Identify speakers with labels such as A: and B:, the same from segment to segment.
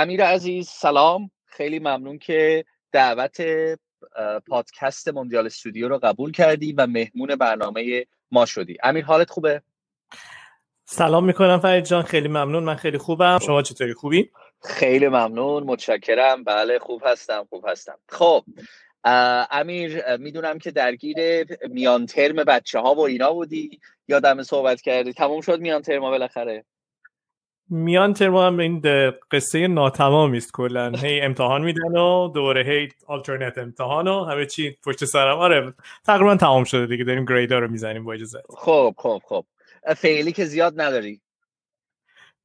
A: امیر عزیز سلام. خیلی ممنون که دعوت پادکست موندیال استودیو رو قبول کردی و مهمون برنامه ما شدی. امیر حالت خوبه؟
B: سلام می‌کنم فرید جان. خیلی ممنون. من خیلی خوبم. شما چطوری؟ خوبی؟
A: خیلی ممنون. متشکرم. بله خوب هستم خوب هستم. خب امیر می‌دونم که درگیر میان ترم بچه ها و اینا بودی. یادم صحبت کردی. تموم شد میان ترم بالاخره.
B: میان ترم هم این قصه ناتمامی است کلا. هی امتحان میدن و دوره هی آلترنت امتحان و همه چی پشت سرم آره تقریبا تمام شده دیگه. داریم گریدا رو می‌زنیم با اجازه.
A: خب خب خب. فعلی که زیاد نداری؟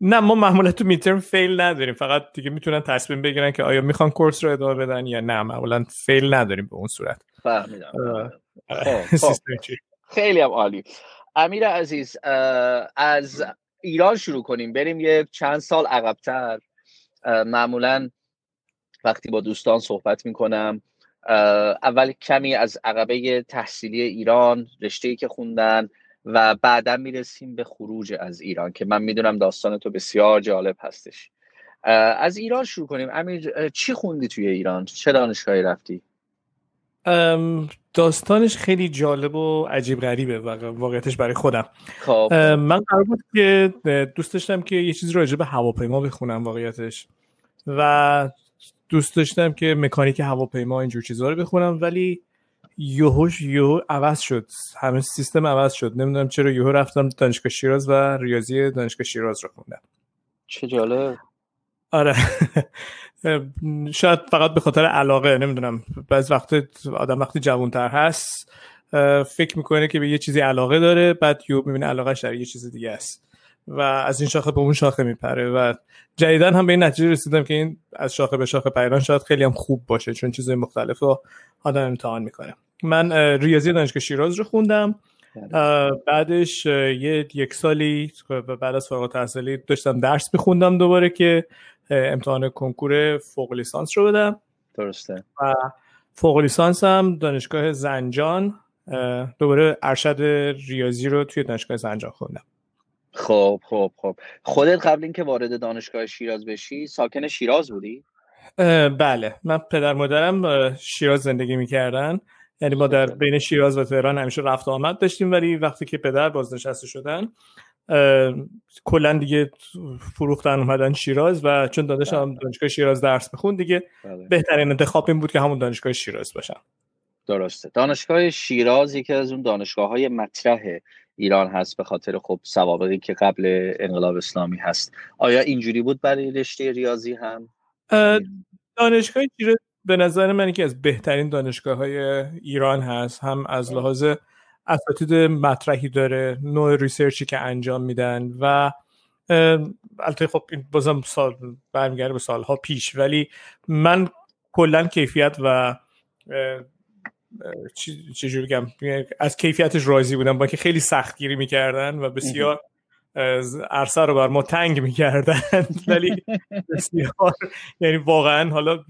B: نه ما معمولا تو میترم فیل نداریم. فقط دیگه می‌تونن تصمیم بگیرن که آیا می‌خوان کورس رو ادامه بدن یا نه. معمولا فیل نداریم به اون صورت.
A: فهمیدم خب، خب. خیلی هم عالی. امیر عزیز از ایران شروع کنیم. بریم یه چند سال عقبتر. معمولا وقتی با دوستان صحبت می‌کنم اول کمی از عقبه تحصیلی ایران رشته که خوندن و بعدا می‌رسیم به خروج از ایران که من می‌دونم داستان تو بسیار جالب هستش. از ایران شروع کنیم. امیر چی خوندی توی ایران؟ چه دانشگاهی رفتی؟
B: داستانش خیلی جالب و عجیب غریبه واقعیتش برای خودم. خب. من قرار بود که دوست داشتم که یه چیزی راجع به هواپیما بخونم واقعیتش. و دوست داشتم که مکانیک هواپیما اینجور چیزها رو بخونم ولی یوهوش یوهو عوض شد. همه سیستم عوض شد. نمی‌دونم چرا یوهو رفتم دانشگاه شیراز و ریاضی دانشگاه شیراز رو خوندم.
A: چه جالب.
B: آره. شاید فقط به خاطر علاقه نمی‌دونم. بعض وقت آدم وقتی جوانتر هست فکر می‌کنه که به یه چیزی علاقه داره بعد یو می‌بینه علاقهش در یه چیز دیگه است. و از این شاخه به اون شاخه میپره. و جدیدا هم به این نتیجه رسیدم که این از شاخه به شاخه پیران شاید خیلی هم خوب باشه چون چیزهای مختلف رو آدم امتحان می‌کنه. من ریاضی دانشگاه شیراز رو خوندم. بله. بعدش یه یک سالی بعد از فارغ التحصیلی داشتم درس میخوندم دوباره که امتحان کنکور فوق لیسانس رو بدم.
A: درسته.
B: و فوق لیسانس هم دانشگاه زنجان دوباره ارشد ریاضی رو توی دانشگاه زنجان خوندم.
A: خب خب خب. خودت قبل اینکه وارد دانشگاه شیراز بشی ساکن شیراز بودی؟
B: بله. من پدر مادرم شیراز زندگی می‌کردن. یعنی ما در بین شیراز و تهران همیشه رفت آمد داشتیم ولی وقتی که پدر بازنشسته شدن کلا دیگه فروختن اومدن شیراز و چون داداشم بله. دانشگاه شیراز درس می‌خوند دیگه بله. بهترین انتخاب این بود که همون دانشگاه شیراز باشم
A: درسته. دانشگاه شیراز یکی از اون دانشگاه های مطرح ایران هست به خاطر خب سوابقی که قبل انقلاب اسلامی هست. آیا اینجوری بود برای رشته ریاضی هم؟
B: دانشگاه شیراز به نظر من یکی از بهترین دانشگاه های ایران هست. هم از لحاظ اساتید مطرحی داره نوع ریسرچی که انجام میدن و البته خب این بازم سال برمیگرده به سالها پیش ولی من کلا کیفیت و چجوری بگم از کیفیتش راضی بودم با که خیلی سختگیری می‌کردن و بسیار عرصه رو بر ما تنگ می‌کردن ولی بسیار یعنی واقعا حالا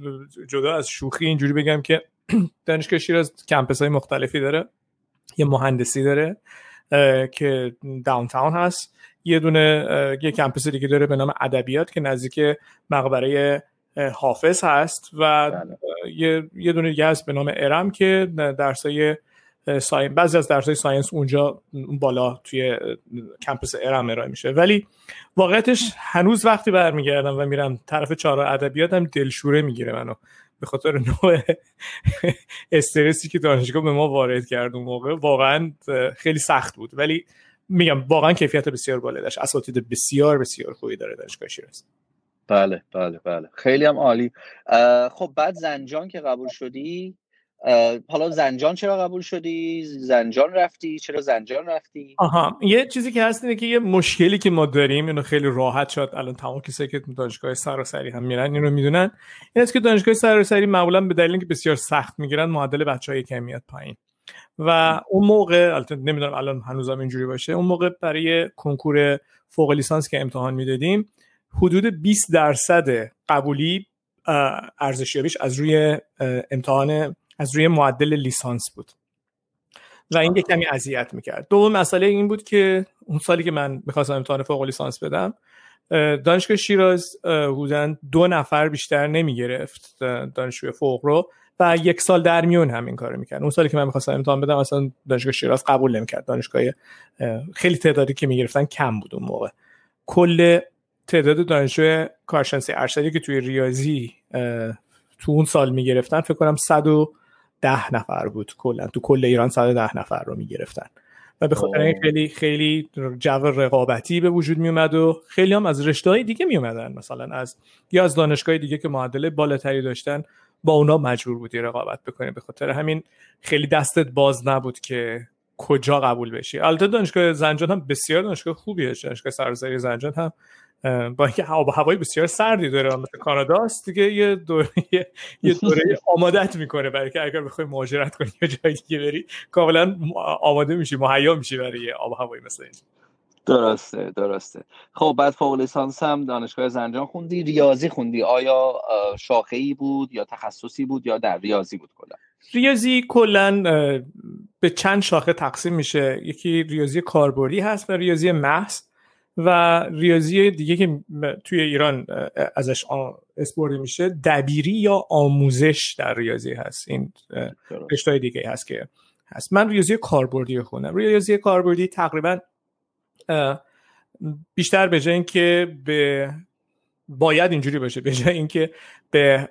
B: جدا از شوخی اینجوری بگم که دانشگاه شیراز campus های مختلفی داره. یه مهندسی داره که downtown هست یه دونه یه campus دیگه داره به نام ادبیات که نزدیک مقبره حافظ هست و. یه،, یه دونه دیگه هست به نام ارم که درسای science بعضی از درسای science اونجا بالا توی campus ارم ارائه میشه ولی واقعیتش هنوز وقتی برمیگردم و میرم طرف چهار ادبیاتم دلشوره می‌گیره منو به خاطر نوع استرسی که دانشگاه به ما وارد کرد اون موقع واقعا خیلی سخت بود. ولی میگم واقعا کیفیت بسیار بالا داشت. اساتید بسیار بسیار خوبی داره دانشگاه شیراز.
A: بله بله بله. خیلی هم عالی. خب بعد زنجان که قبول شدی؟ حالا زنجان چرا قبول شدی؟ زنجان رفتی؟ چرا زنجان رفتی؟
B: آها یه چیزی که هست اینه که یه مشکلی که ما داریم اینو خیلی راحت شد الان تمام کسایی که دانشگاه سراسری هم میرن اینو می‌دونن. این است که دانشگاه سراسری معمولا به دلیل اینکه بسیار سخت می‌گیرن معدل بچهای کمی میاد پایین. و اون موقع البته نمی‌دونم الان هنوزم اینجوری باشه اون موقع برای کنکور فوق لیسانس که امتحان می‌دادیم حدود 20 درصد قبولی ارزشیابیش از روی امتحان از روی معدل لیسانس بود. و این یک کمی اذیت می‌کرد. دوم مسئله این بود که اون سالی که من می‌خواستم امتحان فوق لیسانس بدم دانشگاه شیراز حدودا دو نفر بیشتر نمی‌گرفت دانشجوی فوق رو و یک سال در میون همین کارو می‌کرد. اون سالی که من می‌خواستم امتحان بدم اصلا دانشگاه شیراز قبول نمی‌کرد. دانشگاه خیلی تعدادی که می‌گرفتن کم بود اون موقع. کل تعداد دانشجو کارشناسی ارشدی که توی ریاضی تو اون سال می‌گرفتن فکر کنم 110 نفر بود کلا. تو کل ایران 110 نفر رو می‌گرفتن. و به خاطر خیلی خیلی جو رقابتی به وجود می اومد و خیلی هم از رشته های دیگه می اومدن مثلا از یا از دانشگاه دیگه که معدل بالاتری داشتن با اونا مجبور بودی رقابت بکنی. به خاطر همین خیلی دستت باز نبود که کجا قبول بشی. البته دانشگاه زنجان هم بسیار دانشگاه خوبیه. دانشگاه سراسری زنجان هم با اینکه هوا هوای بسیار سردی داره مثل کانادا است دیگه یه دوره یه دوره آمادت می‌کنه برای که اگر بخوای مهاجرت کنی یا جای دیگه بری کاملا آماده میشی مهیا میشی برای آب هوایی مثل این.
A: درسته درسته. خب بعد فوق لیسانس هم دانشگاه زنجان خوندی ریاضی خوندی. آیا شاخه ای بود یا تخصصی بود یا در ریاضی بود کلا؟
B: ریاضی کلا به چند شاخه تقسیم میشه. یکی ریاضی کاربردی هست و ریاضی محض. و ریاضی دیگه که توی ایران ازش اسپورده میشه دبیری یا آموزش در ریاضی هست. این رشته دیگه هست که هست. من ریاضی کاربردی خوندم. ریاضی کاربردی تقریبا بیشتر به جای اینکه به باید اینجوری باشه به جای اینکه به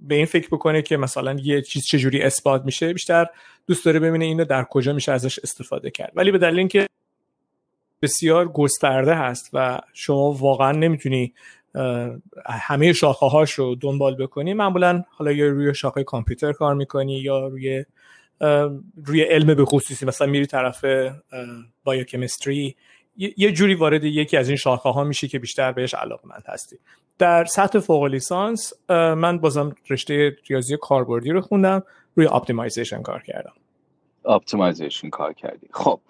B: به این فکر بکنه که مثلا یه چیز چجوری اثبات میشه بیشتر دوست داره ببینه اینو در کجا میشه ازش استفاده کرد. ولی به دلیل اینکه بسیار گسترده هست و شما واقعا نمی‌تونی همه شاخه هاش رو دنبال بکنی. معمولا حالا یا روی شاخه کامپیوتر کار می‌کنی یا روی روی علم به خصوصی. مثلا میری طرف biochemistry یه جوری وارد یکی از این شاخه ها میشی که بیشتر بهش علاقمند هستی. در سطح فوق لیسانس من بازم رشته ریاضی کاربردی رو خوندم روی optimization کار کردم.
A: optimization کار کردی. خب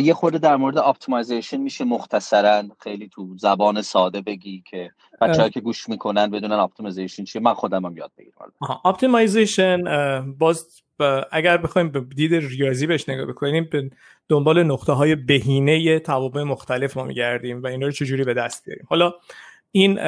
A: یه خورده در مورد optimization میشه مختصرا خیلی تو زبان ساده بگی که بچه‌ها که گوش می‌کنن بدونن optimization چیه. من خودم هم یاد بگیرم
B: optimization باز اگر بخوایم به دید ریاضی بهش نگاه بکنیم به دنبال نقطه های بهینه توابع مختلف ما میگردیم و اینا رو چجوری به دست بیاریم. حالا این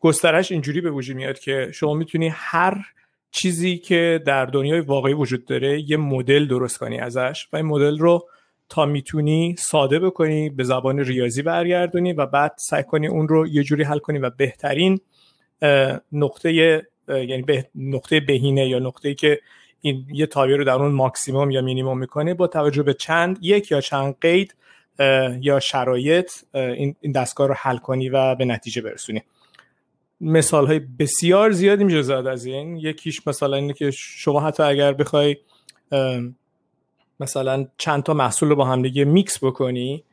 B: گسترش اینجوری به وجود میاد که شما می‌تونی هر چیزی که در دنیای واقعی وجود داره یه مدل درست کنی ازش و این مدل رو تا می‌تونی ساده بکنی به زبان ریاضی برگردونی و بعد سعی کنی اون رو یه جوری حل کنی و بهترین نقطه یعنی به نقطه بهینه یا نقطه‌ای که این یه تابع رو در اون ماکسیموم یا مینیموم می‌کنه با توجه به چند یک یا چند قید یا شرایط این دستگاه رو حل کنی و به نتیجه برسونی. مثال های بسیار زیادی میشه زد از این. یکیش مثلا اینه که شما حتی اگر بخوای مثلا چند تا محصول رو با هم دیگه میکس بکنی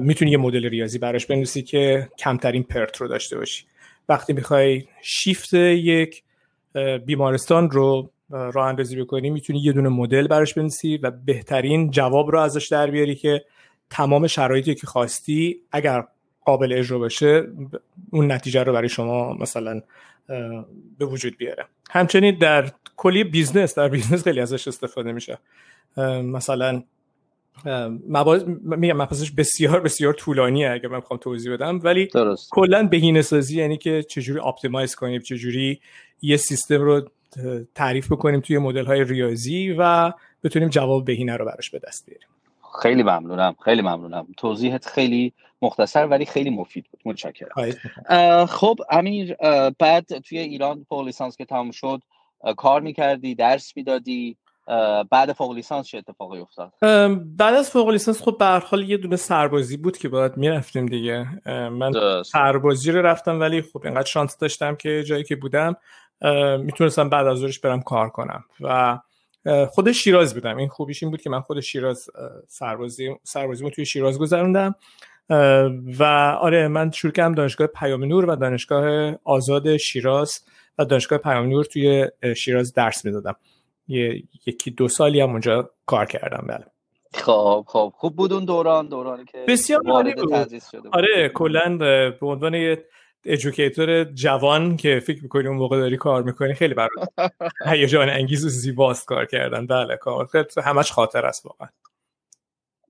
B: می‌تونی یه مدل ریاضی براش بنویسی که کمترین پرت رو داشته باشی. وقتی می‌خوای شیفت یک بیمارستان رو راه اندازی بکنی می‌تونی یه دونه مدل براش بنویسی و بهترین جواب رو ازش در بیاری که تمام شرایطی که خواستی اگر قابل اجرا باشه اون نتیجه رو برای شما مثلا به وجود بیاره. همچنین در کلی business در business خیلی ازش استفاده میشه. مثلا میگم مباحثش بسیار بسیار طولانیه اگر من بخوام توضیح بدم ولی کلا بهینه سازی یعنی که چجوری optimize کنیم چجوری یه سیستم رو تعریف بکنیم توی مدل های ریاضی و بتونیم جواب بهینه رو براش به دست بیاریم.
A: خیلی ممنونم خیلی ممنونم. توضیحت خیلی مختصر ولی خیلی مفید بود. متشکرم. خب امیر بعد توی ایران فوق لیسانس که تمام شد کار می‌کردی درس می‌دادی بعد فوق لیسانس چه اتفاقی افتاد؟
B: بعد از فوق لیسانس خب به حال یه دونه سربازی بود که باید می‌رفتیم دیگه. من سربازی رو رفتم ولی خب اینقدر شانس داشتم که جایی که بودم می‌تونستم بعد از ظهرش برم کار کنم. و خود شیراز بودم. این خوبیش این بود که من خود شیراز سربازی سربازی توی شیراز گذروندم. و آره من شروع کردم دانشگاه پیام نور و دانشگاه آزاد شیراز و دانشگاه پیام نور توی شیراز درس می‌دادم. یه یکی دو سالی هم اونجا کار کردم بله.
A: خب خب. خوب بود اون دوران دورانی که
B: بسیار تدریس شده آره کلا به عنوان یه ادوکیتور جوان که فکر می‌کنی اون موقع داری کار می‌کنی خیلی برای هیجان انگیز و زیباست کار کردن. بله کار همش خاطر است واقعا.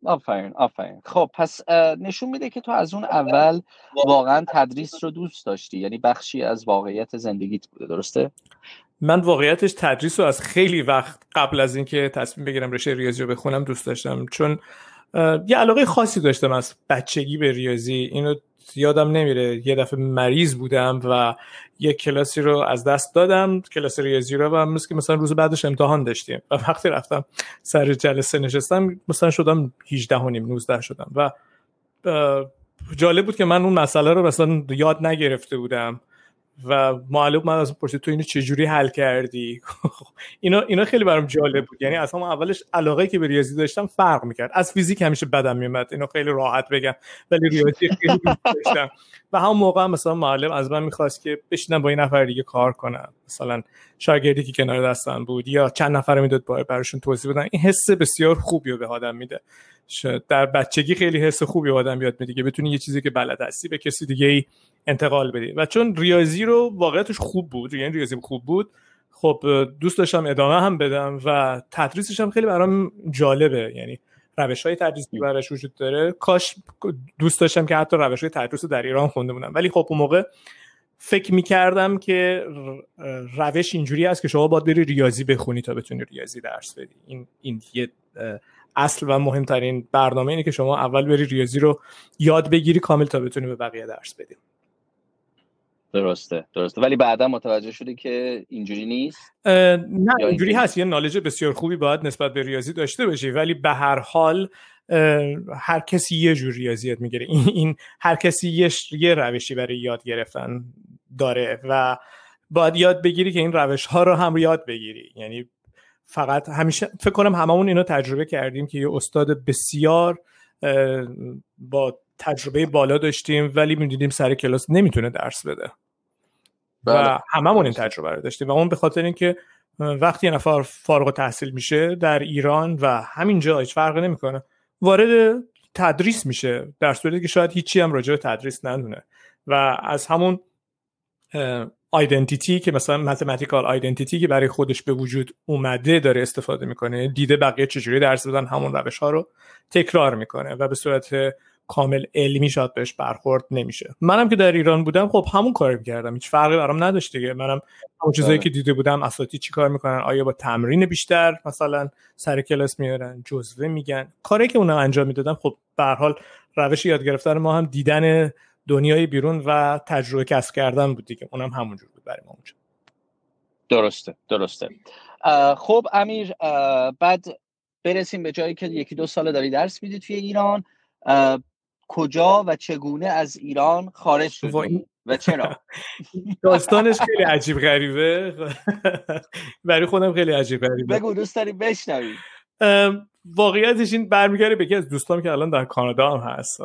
A: آفرین آفرین. خب پس نشون میده که تو از اون اول واقعا تدریس رو دوست داشتی. یعنی بخشی از واقعیت زندگیت بوده درسته؟
B: من واقعیتش تدریس رو از خیلی وقت قبل از اینکه تصمیم بگیرم رشته ریاضی رو بخونم دوست داشتم. چون یه علاقه خاصی داشتم از بچگی به ریاضی. اینو یادم نمیره. یه دفعه مریض بودم و یه کلاسی رو از دست دادم کلاس ریاضی رو و مثل که مثلا روز بعدش امتحان داشتیم. و وقتی رفتم سر جلسه نشستم مثلا شدم 18 و نیم 19 شدم. و جالب بود که من اون مسئله رو مثلا یاد نگرفته بودم. و معلوم من از پرسید تو اینو چجوری حل کردی؟ اینا اینا خیلی برام جالب بود. یعنی اصلا اولش علاقه که به ریاضی داشتم فرق می‌کرد. از فیزیک همیشه بدم میومد اینو خیلی راحت بگم. ولی ریاضی خیلی داشتم. و همون موقع مثلا معلم از من می‌خواست که بشینم با این نفر دیگه کار کنم. مثلا شاگردی که کنار دستم بود یا چند نفر می‌داد براشون توضیح بدن. این حس بسیار خوبی رو به آدم میده. در بچگی خیلی حس خوبی آدم یاد میده که بتونی یه چیزی که بلد هستی به کسی دیگه ای انتقال بدی. و چون ریاضی رو واقعیتش خوب بود یعنی ریاضی خوب بود. خب دوست داشتم ادامه هم بدم و تدریسش هم خیلی برام جالبه. یعنی روش های تدریسی براش وجود داره. کاش دوست داشتم که حتی روش های تدریس رو در ایران خونده بودم. ولی خب اون موقع فکر می‌کردم که روش اینجوری است که شما باید بری ریاضی بخونی تا بتونی ریاضی درس بدی. این این یه اصل و مهمترین برنامه اینه که شما اول بری ریاضی رو یاد بگیری کامل تا بتونی به بقیه درس بدی.
A: درسته درسته. ولی بعدا متوجه شدی که اینجوری نیست؟
B: نه اینجوری هست. یه نالج بسیار خوبی باید نسبت به ریاضی داشته باشی. ولی به هر حال هر کسی یه جور ریاضیات می‌گیره. این, این هر کسی یه, یه روشی برای یاد گرفتن داره و باید یاد بگیری که این روش ها رو هم یاد بگیری. یعنی فقط همیشه فکر کنم هممون اینو تجربه کردیم که یه استاد بسیار با تجربه بالا داشتیم ولی می‌دیدیم سر کلاس نمی‌تونه درس بده. و بله. هممون این تجربه رو داشتیم و اون به خاطر اینکه وقتی یه نفر فارغ تحصیل میشه در ایران و همینجا هیچ فرقی نمی‌کنه وارد تدریس میشه در صورتی که شاید هیچی هم راجع به تدریس ندونه و از همون آیدنتیتی که مثلا متمتیکال آیدنتیتی که برای خودش به وجود اومده داره استفاده می‌کنه دیده بقیه چجوری درس بدن همون روش ها رو تکرار می‌کنه و به صورت کامل علمی شاید بهش برخورد نمیشه. منم که در ایران بودم خب همون کار می‌کردم. هیچ فرقی برام نداشت دیگه. منم اون چیزایی که دیده بودم اساتید چی کار می‌کنن؟ آیا با تمرین بیشتر مثلا سر کلاس میارن؟ جزوه میگن. کاری که اونا انجام می‌دادن خب به حال روش یاد گرفتن ما هم دیدن دنیای بیرون و تجربه کسب کردن بود دیگه. اونم همونجور بود برای ما اونجا.
A: درسته درسته. خب امیر بعد برسیم به جایی که یکی دو سال داری درس میدی توی ایران. کجا و چگونه از ایران خارج شدی و چرا؟
B: داستانش خیلی عجیب غریبه. برای خودم خیلی عجیب غریبه.
A: بگو دوست داری بشنوی
B: واقعیتش این برمیگرده به یکی از دوستان که الان در کانادا هم هست.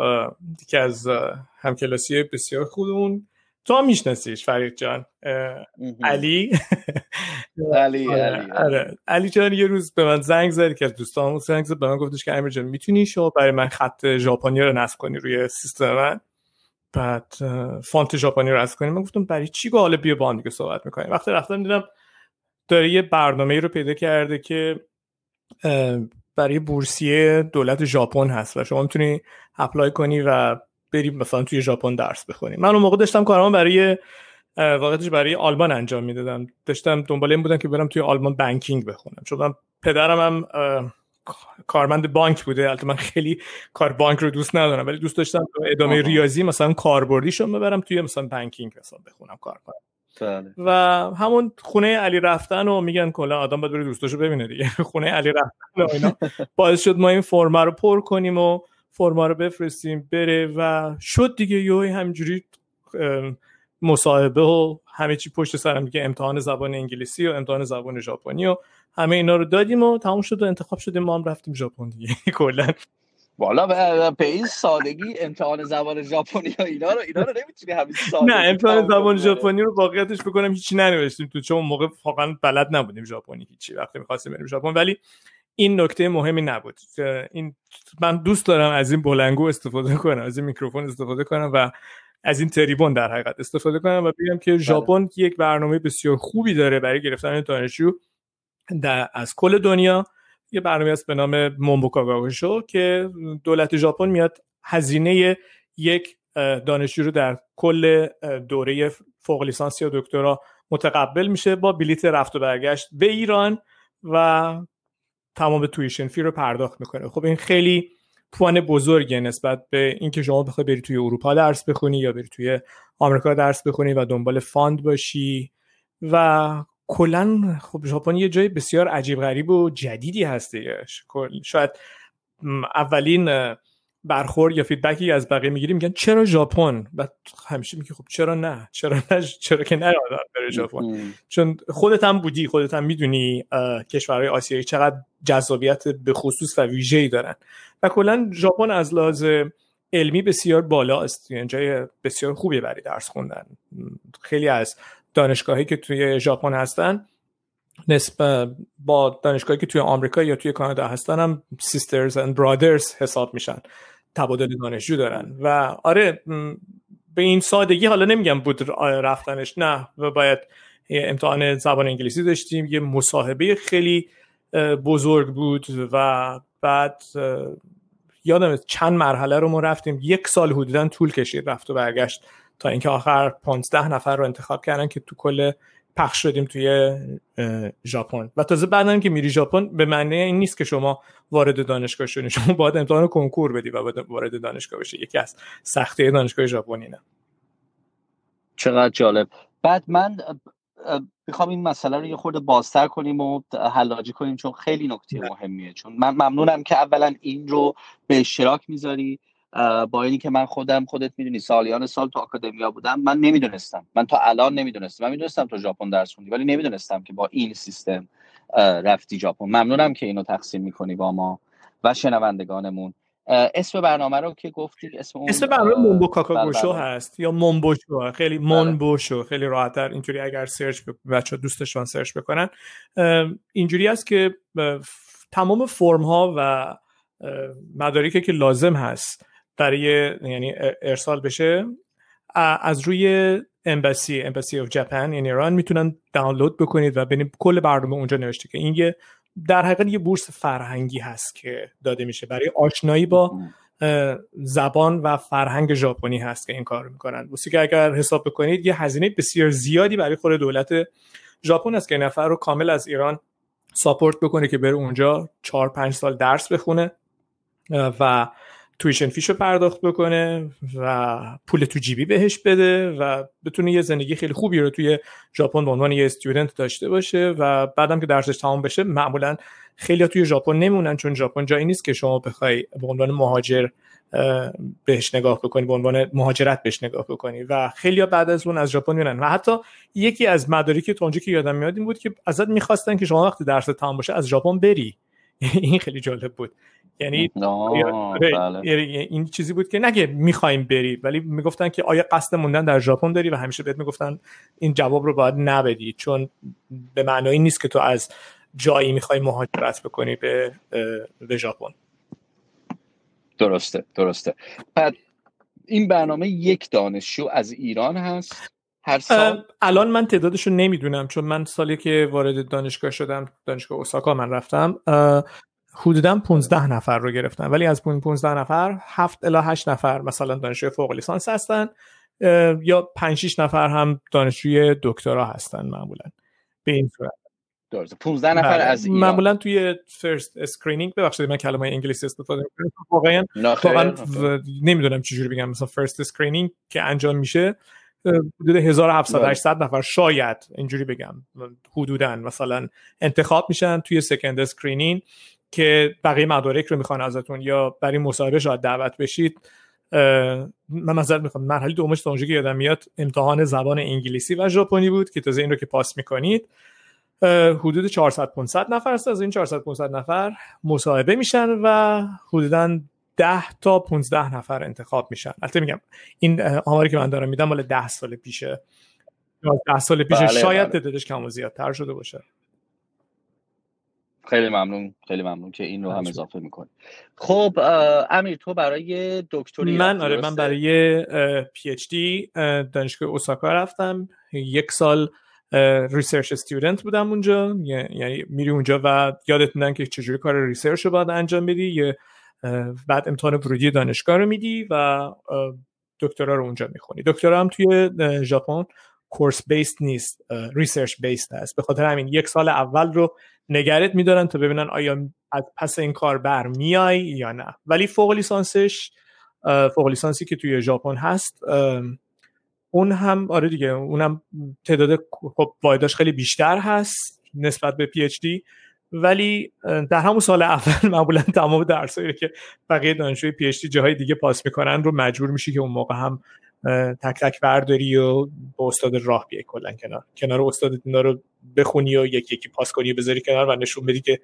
B: یکی از همکلاسی بسیار خوبمون تو هم میشناسیش فرید جان. علی؟
A: علی علی.
B: آره. علی جان یه روز به من زنگ زد که از دوستان زنگ زد به من گفتش که امیر جان می‌تونی شما برای من خط ژاپنی رو نصب کنی روی سیستم من؟ بعد فونت ژاپنی رو نصب کنی. من گفتم برای چی حالا بیا با دیگه صحبت می‌کنیم. وقتی رفتم دیدم داره یه برنامه رو پیدا کرده که برای بورسیه دولت ژاپن هست و شما می‌تونی اپلای کنی و بریم مثلا توی ژاپن درس بخونیم. من اون موقع داشتم کارم برای واقعیتش برای آلمان انجام می‌دادم. داشتم دنبال این بودم که برم توی آلمان بانکینگ بخونم. چون من پدرم هم کارمند بانک بوده. البته من خیلی کار بانک رو دوست ندارم ولی دوست داشتم ادامه ریاضی مثلا کاربردیشو ببرم توی مثلا بانکینگ مثلا بخونم کار کنم. بله. و همون خونه علی رفتن و میگن کلا آدم باید بره دوستاشو ببینه دیگه. خونه علی رفتن و اینا. باعث شد ما این فرما رو پر کنیم و فرما رو بفرستیم بره و شد دیگه. یوهی همجوری مصاحبه و همه چی پشت سرم دیگه امتحان زبان انگلیسی و امتحان زبان ژاپنی و همه اینا رو دادیم و تموم شد و انتخاب شدیم ما هم رفتیم ژاپن دیگه. کلا.
A: والا به این سادگی امتحان زبان ژاپنی ها اینا رو اینا رو نمی‌تونی همین
B: نه امتحان زبان ژاپنی رو واقعیتش بکنم هیچی ننوشتیم تو چون موقع واقعا بلد نبودیم ژاپنی هیچی. وقتی می‌خواستیم بریم ژاپن ولی این نکته مهمی نبود این من دوست دارم از این بلنگو استفاده کنم از این میکروفون استفاده کنم و از این تریبون در حقیقت استفاده کنم و بگم که بله. ژاپن یک برنامه بسیار خوبی داره برای گرفتن دانشجو در از کل دنیا یه برنامه است به نام مومبوکاگاوشو که دولت ژاپن میاد هزینه یک دانشجو رو در کل دوره فوق لیسانس یا دکترا متقبل میشه با بلیت رفت و برگشت به ایران و تمام tuition fee رو پرداخت می‌کنه. خب این خیلی point بزرگه نسبت به اینکه شما بخوای بری توی اروپا درس بخونی یا بری توی آمریکا درس بخونی و دنبال fund باشی. و کلا خب ژاپن یه جای بسیار عجیب غریب و جدیدی هستش شاید اولین برخورد یا feedback ی از بقیه می‌گیریم میگن چرا ژاپن؟ و همیشه میگه خب چرا نه؟ چرا نه؟ چرا که نه آدم بره ژاپن؟ چون خودت هم بودی خودت هم می‌دونی کشورهای آسیایی چقدر جذابیت به خصوص و ویژه‌ای دارن. و کلا ژاپن از لحاظ علمی بسیار بالا است. یعنی جای بسیار خوبی برای درس خوندن. خیلی از دانشگاهی که توی ژاپن هستن نسبت با دانشگاهی که توی آمریکا یا توی کانادا هستن هم سیسترز اند برادرز حساب میشن. تبادل دانشجو دارن. و آره به این سادگی حالا نمیگم بود رفتنش. نه و باید امتحان زبان انگلیسی داشتیم. یه مصاحبه خیلی بزرگ بود و بعد یادم چند مرحله رو ما رفتیم. یک سال حدودا طول کشید رفت و برگشت تا اینکه آخر 15 نفر رو انتخاب کردن که تو کل پخش شدیم توی ژاپن. و تازه بعدم که میری ژاپن به معنی این نیست که شما وارد دانشگاه شدی. شما باید امتحان کنکور بدی و وارد دانشگاه بشی. یکی از سختی دانشگاه ژاپنی نه.
A: چقدر جالب. بعد من می‌خوام این مسئله رو یه خورده بازتر کنیم و حلاجی کنیم چون خیلی نکته مهمیه. چون من ممنونم که اولا این رو به اشتراک می‌ذاری با اینی که من خودم خودت می‌دونی سالیان سال تو آکادمیا بودم من نمی‌دونستم. من تا الان نمی‌دونستم. من می‌دونستم تو ژاپن درس خوندی ولی نمی‌دونستم که با این سیستم رفتی ژاپن. ممنونم که اینو تقسیم می‌کنی با ما و شنوندگانمون. اسم برنامه رو که گفتی اسم
B: اسم برنامه مومبو کاکاگوشو هست یا مومبوشو خیلی بله. مونبوشو خیلی راحتتر اینجوری اگر سرچ بچه دوستشان سرچ بکنن. اینجوری است که تمام فرم ها و مدارکی که لازم هست برای یعنی ارسال بشه. از روی امباسی امباسی اف ژاپن یعنی ایران می‌تونن دانلود بکنید و ببینید کل برنامه اونجا نوشته که این یه در حقیقت یه بورس فرهنگی هست که داده میشه. برای آشنایی با زبان و فرهنگ ژاپنی هست که این کار می‌کنن. بوسی که اگر حساب بکنید یه هزینه بسیار زیادی برای خود دولت ژاپن است که نفر رو کامل از ایران ساپورت بکنه که بره اونجا چهار پنج سال درس بخونه. و تویشن فیش رو پرداخت بکنه و پول تو جیبی بهش بده و بتونه یه زندگی خیلی خوبی رو توی ژاپن به عنوان یه استودنت داشته باشه و بعدم که درسش تمام بشه معمولا خیلی توی ژاپن نمونن چون ژاپن جایی نیست که شما بخوای به عنوان مهاجر بهش نگاه بکنی به عنوان مهاجرت بهش نگاه بکنی و خیلی بعد از اون از ژاپن میرن و حتی یکی از مدارکی تو اونجا که یادم میاد این بود که ازت می‌خواستن که شما وقتی درس تمام باشه از ژاپن بری. این خیلی جالب بود. یعنی بله. این چیزی بود که نگه می‌خوایم بری ولی می‌گفتن که آیا قصد موندن در ژاپن داری؟ و همیشه بهت می‌گفتن این جواب رو باید نبدی چون به معنایی نیست که تو از جایی می‌خوای مهاجرت بکنی به به ژاپن.
A: درسته درسته. بعد این برنامه یک دانشجو از ایران هست؟ هر سال.
B: الان من تعدادش رو نمی‌دونم چون من سالی که وارد دانشگاه شدم دانشگاه اوساکا من رفتم حدودا 15 نفر رو گرفتن ولی از 15 نفر 7 الی 8 نفر مثلا دانشجوی فوق لیسانس هستن یا 5 6 نفر هم دانشجوی دکترا هستن معمولا. به این صورت.
A: درسته. 15 نفر بله. از ایران.
B: معمولا توی first screening ببخشید من کلمه انگلیسی استفاده می‌کنم. واقعا واقعا نمی‌دونم چجوری بگم. مثلا first screening که انجام میشه حدود 1700 800 بله. نفر شاید اینجوری بگم حدودا مثلا انتخاب میشن توی second screening که بقیه مدارک رو می‌خوان ازتون یا برای مصاحبه شاید دعوت بشید. من نظر می‌خوام مرحله دومش تا که یادم میاد امتحان زبان انگلیسی و ژاپنی بود که تازه این رو که پاس می‌کنید. حدود 400 500 نفر است. از این 400 500 نفر مصاحبه میشن و حدودا 10 تا 15 نفر انتخاب میشن. البته میگم این آماری که من دارم میدم مال 10 سال پیشه. 10 سال پیشه. بله شاید بله. تعدادش کم و زیادتر شده باشه.
A: خیلی ممنون خیلی ممنون که این رو هم اضافه می‌کنی. خب امیر تو برای دکتری
B: من آره من برای PhD دانشگاه اوساکا رفتم. یک سال research student بودم اونجا. یعنی میری اونجا و یادت میدن که چجوری کار research رو باید انجام بدی. یه بعد امتحان ورودی دانشگاه رو میدی و دکترا رو اونجا می‌خونی. دکترا هم توی ژاپن course based نیست research based هست به خاطر همین یک سال اول رو نگرت میدارن تا ببینن آیا از پس این کار بر میای یا نه. ولی فوق لیسانسش فوق لیسانسی که توی ژاپن هست اون هم آره دیگه اونم تعداد خب واحداش خیلی بیشتر هست نسبت به PhD ولی در همون سال اول معمولا تمام درسایی که بقیه دانشجوی PhD جاهای دیگه پاس می‌کنن رو مجبور میشی که اون موقع هم تک تک برداری و با استاد راه بیای کلا کنار. کنار استاد اینا رو بخونی و یکی یکی پاس کنی و بذاری کنار و نشون بدی که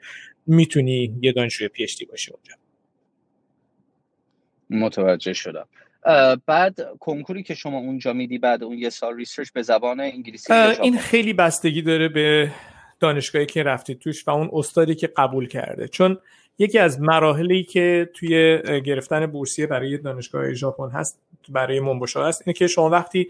B: می‌تونی یه دانشجوی PhD باشی اونجا.
A: متوجه شدم. بعد کنکوری که شما اونجا میدی بعد اون یه سال research به زبان انگلیسی
B: این خیلی بستگی داره به دانشگاهی که رفتید توش و اون استادی که قبول کرده. چون یکی از مراحلی که توی گرفتن بورسیه برای دانشگاه ژاپن هست برای مونبوشو هست اینه که شما وقتی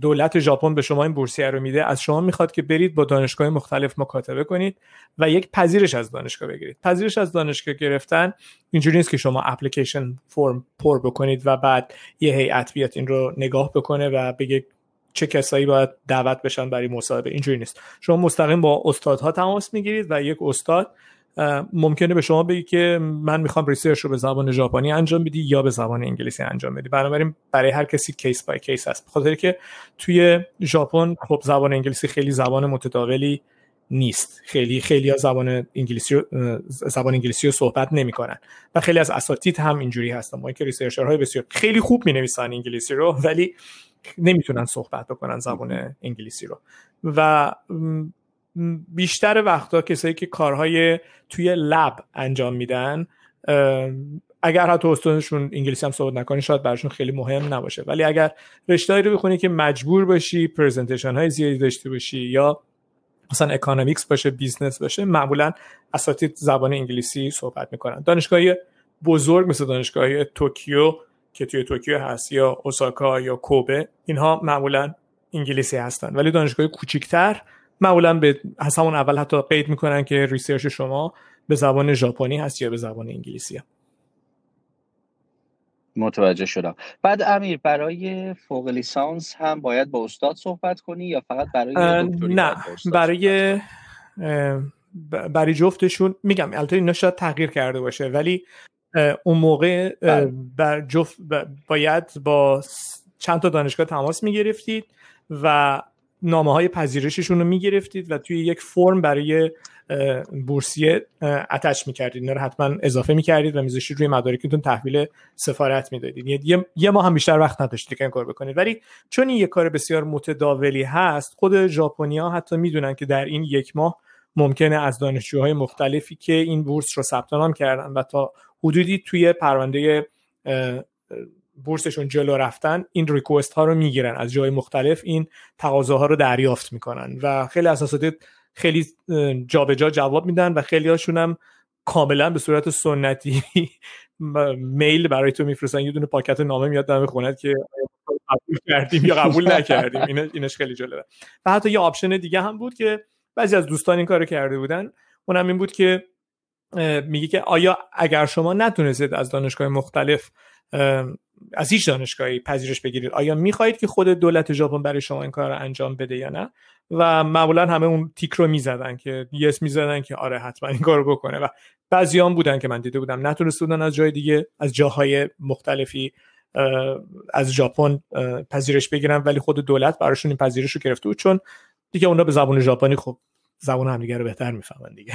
B: دولت ژاپن به شما این بورسیه رو میده از شما می‌خواد که برید با دانشگاه مختلف مکاتبه کنید و یک پذیرش از دانشگاه بگیرید. پذیرش از دانشگاه گرفتن اینجوری نیست که شما application form پر بکنید و بعد یه هیئت بیاد این رو نگاه بکنه و بگه چه کسایی باید دعوت بشن برای مصاحبه. اینجوری نیست. شما مستقیم با استادها تماس می‌گیرید و یک استاد ممکنه به شما بگی که من می‌خوام research رو به زبان ژاپنی انجام بدی یا به زبان انگلیسی انجام بدی. بنابراین برای هر کسی case by case هست. بخاطر که توی ژاپن خب زبان انگلیسی خیلی زبان متداولی نیست. خیلی خیلی از زبان انگلیسی رو زبان انگلیسی رو صحبت نمی‌کنن. و خیلی از اساتید هم اینجوری هستن. ما که ریسرچرهای بسیار خیلی خوب می نویسن انگلیسی رو ولی نمی‌تونن صحبت بکنن زبان انگلیسی رو. و بیشتر وقتا کسایی که کارهای توی لب انجام میدن اگر حتی استادشون انگلیسی هم صحبت نکنی شاید براشون خیلی مهم نباشه. ولی اگر رشته‌ای رو بخونی که مجبور باشی presentation های زیادی داشته باشی یا مثلا economics باشه business باشه معمولا اساتید زبان انگلیسی صحبت می‌کنن. دانشگاه بزرگ مثل دانشگاه توکیو که توی توکیو هست یا اوساکا یا کوبه اینها معمولا انگلیسی هستن. ولی دانشگاه کوچیکتر معمولا به از همون اول حتی قید می‌کنن که research شما به زبان ژاپنی هست یا به زبان انگلیسی
A: متوجه شدم. بعد امیر برای فوق لیسانس هم باید با استاد صحبت کنی یا فقط برای
B: نه برای برای جفتشون میگم البته اینا شاید تغییر کرده باشه ولی اون موقع بله. بر جفت باید با چند تا دانشگاه تماس می‌گرفتید و نامه های پذیرششون رو می‌گرفتید و توی یک فرم برای بورسیه اتچ می‌کردید. اینا رو حتما اضافه می‌کردید و میذاشید روی مدارکتون تحویل سفارت می‌دادید. یه،, یه ماه هم بیشتر وقت نداشتید که این کار بکنید. ولی چون این یه کار بسیار متداولی هست خود ژاپنیا حتی می‌دونن که در این یک ماه ممکنه از دانشجوهای مختلفی که این بورس رو ثبت نام کردن و تا حدودی توی پرونده بورسشون جلو رفتن این ریکوست ها رو می‌گیرن. از جای مختلف این تقاضاها رو دریافت می‌کنن و خیلی اساسات خیلی جابجا جا جواب میدن و خیلی هاشون هم کاملا به صورت سنتی میل برای تو میفرستن. یه دونه پاکت نامه میاد دم خونت که قبول کردیم یا قبول نکردیم. این اینش خیلی جالبه. و حتی یه option دیگه هم بود که بعضی از دوستان این کارو کرده بودن. اونم این بود که میگه که آیا اگر شما نتونستید از دانشگاه مختلف از هیچ دانشگاهی پذیرش بگیرید آیا می‌خواهید که خود دولت ژاپن برای شما این کار رو انجام بده یا نه؟ و معمولا همه اون تیک رو می‌زدن که یس می‌زدن که آره حتما این کارو بکنه. و بعضیام بودن که من دیده بودم. نتونسته بودن از جای دیگه از جاهای مختلفی از ژاپن پذیرش بگیرن. ولی خود دولت براشون این پذیرش رو گرفته بود. چون دیگه اونا به زبان ژاپنی خب زبان همدیگه رو بهتر می‌فهمن دیگه.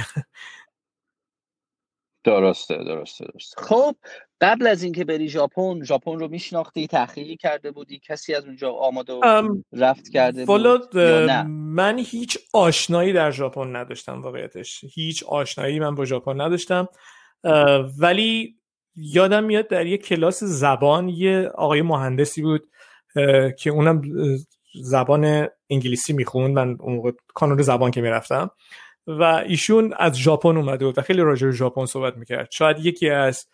A: درسته درسته درسته. خب قبل از اینکه بری ژاپن ژاپن رو میشناختی تحقیقی کرده بودی کسی از اونجا آماده رفت کرده بود
B: من هیچ آشنایی در ژاپن نداشتم واقعیتش. هیچ آشنایی من با ژاپن نداشتم. ولی یادم میاد در یه کلاس زبان یه آقای مهندسی بود که اونم زبان انگلیسی می‌خوند. من اون موقع کانون زبان که می‌رفتم. و ایشون از ژاپن اومده بود و خیلی راجع به ژاپن صحبت می‌کرد. شاید یکی از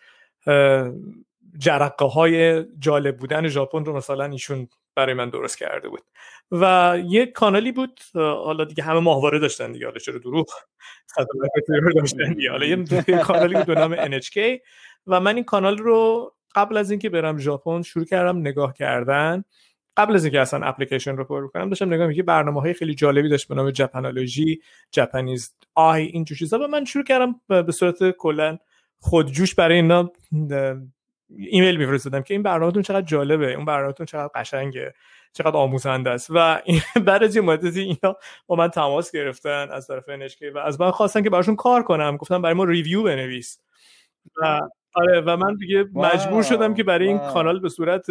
B: جرقه های جالب بودن ژاپن رو مثلا ایشون برای من درست کرده بود. و یه کانالی بود حالا دیگه همه ماهواره داشتن دیگه حالا چرا دروغ؟ داشتن دیگه. حالا یه کانالی بود به نام NHK و من این کانال رو قبل از اینکه برم ژاپن شروع کردم نگاه کردن. قبل از اینکه اصلا اپلیکیشن رو پر کنم داشتم نگاه می‌کردم برنامه های خیلی جالبی داشت به نام جپنولوژی جپنیز آی این چیزا. و من شروع کردم به صورت کلا خودجوش برای اینا ایمیل میفرستادم که این برنامهتون چقدر جالبه اون برنامهتون چقدر قشنگه چقدر آموزنده است. و بعد از این مدتی اینا با من تماس گرفتن از طرف NHK و از من خواستن که براشون کار کنم. گفتم برای ما review بنویس. و آره و من دیگه مجبور شدم که برای این کانال به صورت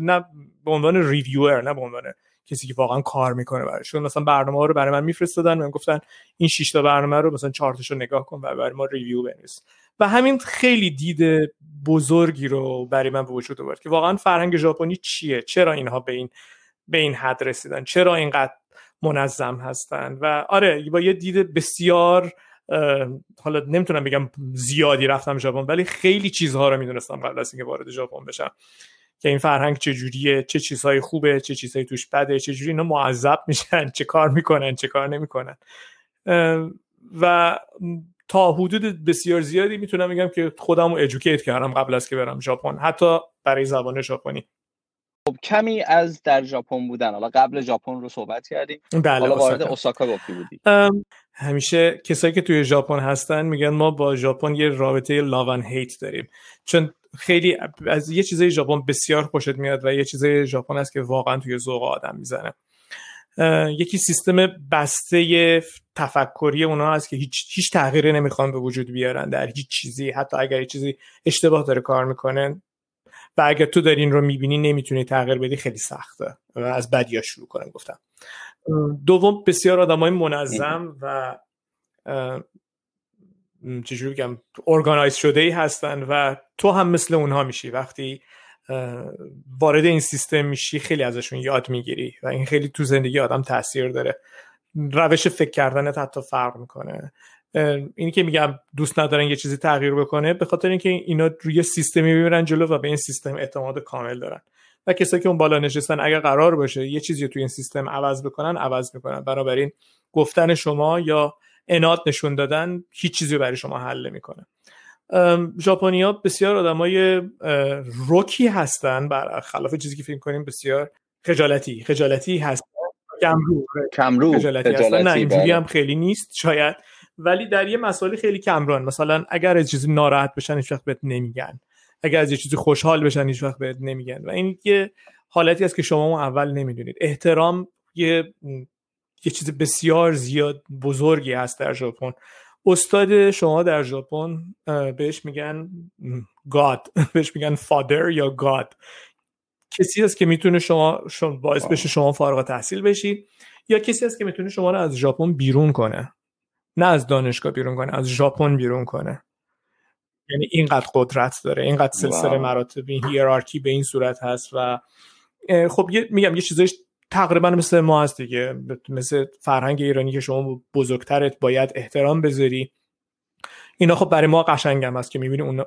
B: نه به عنوان ریویور نه به عنوان کسی که واقعا کار می‌کنه براشون مثلا برنامه ها رو برای من میفرستادن و گفتن این 6 تا برنامه رو مثلا 4 رو نگاه کن و برای ما ریویو بنویس. و همین خیلی دید بزرگی رو برای من به وجود آورد که واقعا فرهنگ ژاپنی چیه؟ چرا اینها به این به این حد رسیدن؟ چرا اینقدر منظم هستن؟ و آره با یه دید بسیار حالا نمی‌تونم بگم زیادی رفتم ژاپن ولی خیلی چیزها رو می‌دونستم قبل از اینکه وارد ژاپن بشم. که این فرهنگ چه جوریه چه چیزهای خوبه چه چیزهای توش بده چه جوری اینا معذب میشن چه کار می‌کنن چه کار نمی‌کنن. و تا حدود بسیار زیادی می‌تونم بگم که خودم رو ادوکیت کردم قبل از که برم ژاپن حتی برای زبان ژاپنی.
A: خب کمی از در ژاپن بودن. حالا قبل ژاپن رو صحبت کردیم.
B: بله
A: حالا وارد اوساکا گفتی بودی.
B: همیشه کسایی که توی ژاپن هستن میگن ما با ژاپن یه رابطه لاون هیت داریم. چون خیلی از یه چیزای ژاپن بسیار خوشت میاد و یه چیزای ژاپن هست که واقعا توی ذوق آدم می‌زنه. یکی سیستم بسته تفکری اونا هست که هیچ هیچ تغییری نمی‌خوان به وجود بیارن در هیچ چیزی. حتی اگر یه چیزی اشتباه داره کار می‌کنه و اگر تو داری این رو می‌بینی نمی‌تونی تغییر بدی خیلی سخته. و از بدیا شروع کنم گفتم. دوم بسیار آدم های منظم و چجوری بگم ارگانایز شده ای هستن و تو هم مثل اونها میشی. وقتی وارد این سیستم میشی خیلی ازشون یاد می‌گیری و این خیلی تو زندگی آدم تاثیر داره. روش فکر کردنت حتی فرق می‌کنه. اینی که میگم دوست ندارن یه چیزی تغییر بکنه به خاطر اینکه اینا روی سیستمی می‌برن جلو و به این سیستم اعتماد کامل دارن. و کسایی که اون بالا نشستن اگر قرار باشه یه چیزی توی این سیستم عوض بکنن عوض می‌کنن. بنابراین گفتن شما یا اناد نشون دادن هیچ چیزی برای شما حل نمی‌کنه. ژاپنیا بسیار آدمای روکی هستن برخلاف چیزی که فکر کنیم بسیار خجالتی خجالتی هست کمرو.
A: کمرو.
B: خجالتی, هستن. نه اینجوری بله. هم خیلی نیست. شاید ولی در یه مسائل خیلی کمران. مثلا اگر از چیزی ناراحت بشن هیچ وقت بهت نمیگن. اگر از یه چیزی خوشحال بشن هیچ وقت بهت نمیگن. و این یه حالتی است که شما اول نمی‌دونید. احترام یه یه چیز بسیار زیاد بزرگی هست در ژاپن. استاد شما در ژاپن بهش میگن گاد. بهش میگن فادر یا گاد. کسی است که می‌تونه شما باعث بشه شما فارغ تحصیل بشید یا کسی است که می‌تونه شما رو از ژاپن بیرون کنه. نه از دانشگاه بیرون کنه از ژاپن بیرون کنه. یعنی اینقدر قدرت داره اینقدر سلسله مراتب این هیرارکی به این صورت هست و خب میگم یه چیزایش تقریبا مثل ما هست دیگه. مثل فرهنگ ایرانی که شما بزرگترت باید احترام بذاری. اینا خب برای ما قشنگم هست که می‌بینی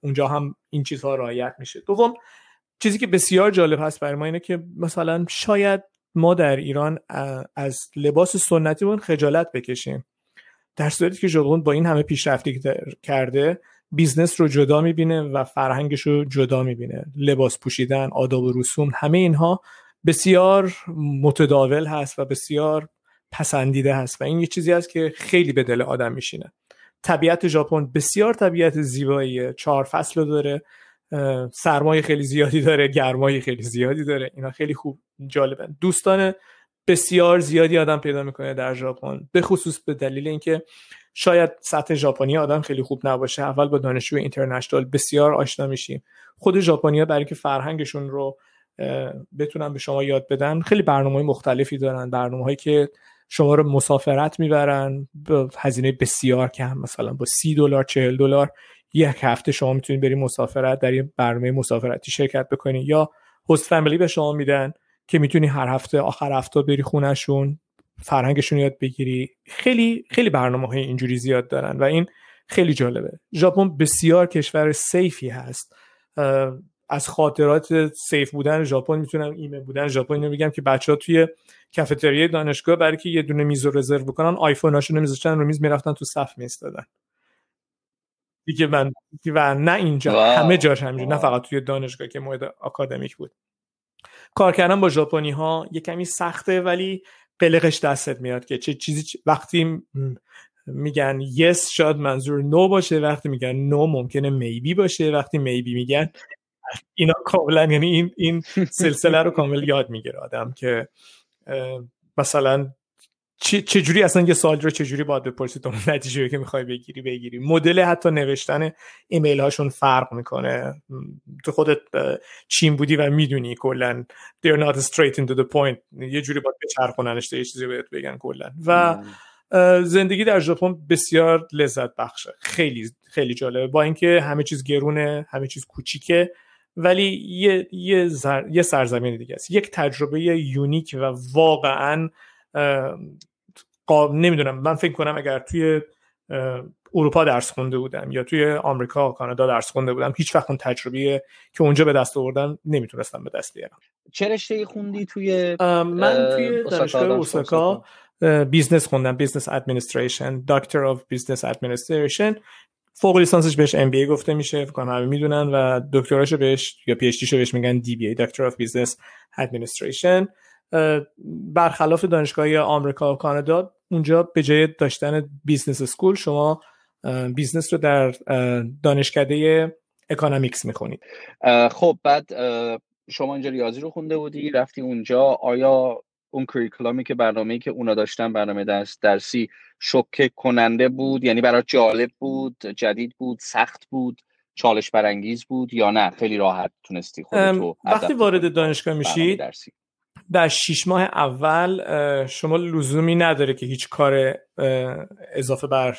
B: اونجا هم این چیزها رعایت میشه. دوم چیزی که بسیار جالب هست برای ما اینه که مثلا شاید ما در ایران از لباس سنتی خجالت بکشیم. در صورتی که ژاپن با این همه پیشرفتی کرده business رو جدا می‌بینه و فرهنگش رو جدا می‌بینه. لباس پوشیدن آداب و رسوم همه اینها بسیار متداول هست و بسیار پسندیده هست و این یه چیزی است که خیلی به دل آدم میشینه. طبیعت ژاپن بسیار طبیعت زیباییه چهار فصل داره سرمایه خیلی زیادی داره گرمای خیلی زیادی داره. اینا خیلی خوب جالبه دوستان بسیار زیادی آدم پیدا می‌کنه در ژاپن به خصوص به دلیل اینکه شاید سطح ژاپنی آدم خیلی خوب نباشه. اول با دانشجو اینترنشنال بسیار آشنا میشیم. خود ژاپنیا برای که فرهنگشون رو بتونن به شما یاد بدن خیلی برنامه مختلفی دارن. برنامه هایی که شما رو مسافرت می‌برن به هزینه بسیار کم. مثلا با سی دلار چهل دلار یک هفته شما می‌تونید برید مسافرت در یه برنامه مسافرتی شرکت بکنید یا هست فامیلی به شما میدن. که می‌تونی هر هفته آخر هفته بری خونهشون فرهنگشون یاد بگیری. خیلی خیلی برنامه های اینجوری زیاد دارن و این خیلی جالبه. ژاپن بسیار کشور سیفی هست. از خاطرات سیف بودن ژاپن می‌تونم ایمه بودن ژاپن اینو میگم که بچه ها توی کافتریای دانشگاه برای که یه دونه میز رو رزرو بکنن آیفون هاشون میذاشتن رو میز می‌رفتن تو صف میستادن دیگه من و نه اینجا همه جاش همینجور نه فقط توی دانشگاه که مورد آکادمیک بود. کار کردن با ژاپنی ها یه کمی سخته ولی قلقش دستت میاد که چه چیزی وقتی میگن یس شاید منظور نو باشه وقتی میگن نو ممکنه میبی باشه وقتی میبی میگن اینا کاملا یعنی این این سلسله رو کامل یاد می‌گیره آدم که مثلا چجوری اصلا یه سوال رو چجوری باید بپرسید؟ اون نتیجه که می‌خوای بگیری بگیری. مدل حتی نوشتن ایمیل هاشون فرق می‌کنه. تو خودت چین بودی و می‌دونی کلا. They're not straight into the point. یه جوری باید بچرخوننش یه چیزی بهت بگن کلا. و زندگی در ژاپن بسیار لذت بخشه. خیلی خیلی جالبه. با اینکه همه چیز گرونه همه چیز کوچیکه ولی یه یه, یه سرزمین دیگه است. یک تجربه یونیک و واقعا نمی‌دونم. من فکر کنم اگر توی اروپا درس خونده بودم یا توی آمریکا کانادا درس خونده بودم هیچ وقت اون تجربه که اونجا به دست آوردن نمی‌تونستم به دست بیارم.
A: چه رشته خوندی توی
B: من توی دانشگاه اوساکا business خوندم. business administration doctor of business administration فوق لیسانسش بهش MBA گفته میشه فکر کنم همه می‌دونن و دکتراشو بهش یا PhD بهش میگن DBA doctor of business administration برخلاف دانشگاه آمریکا و کانادا اونجا به جای داشتن business school شما business رو در دانشکده economics می‌خونید.
A: خب بعد شما اینجا ریاضی رو خونده بودی رفتی اونجا. آیا اون کریکولامی که برنامه‌ای که اونا داشتن برنامه درس درسی شوکه کننده بود؟ یعنی برای جالب بود جدید بود سخت بود چالش برانگیز بود یا نه؟ خیلی راحت تونستی خودتو
B: وقتی وارد دانشگاه میشید در شیش ماه اول شما لزومی نداره که هیچ کار اضافه بر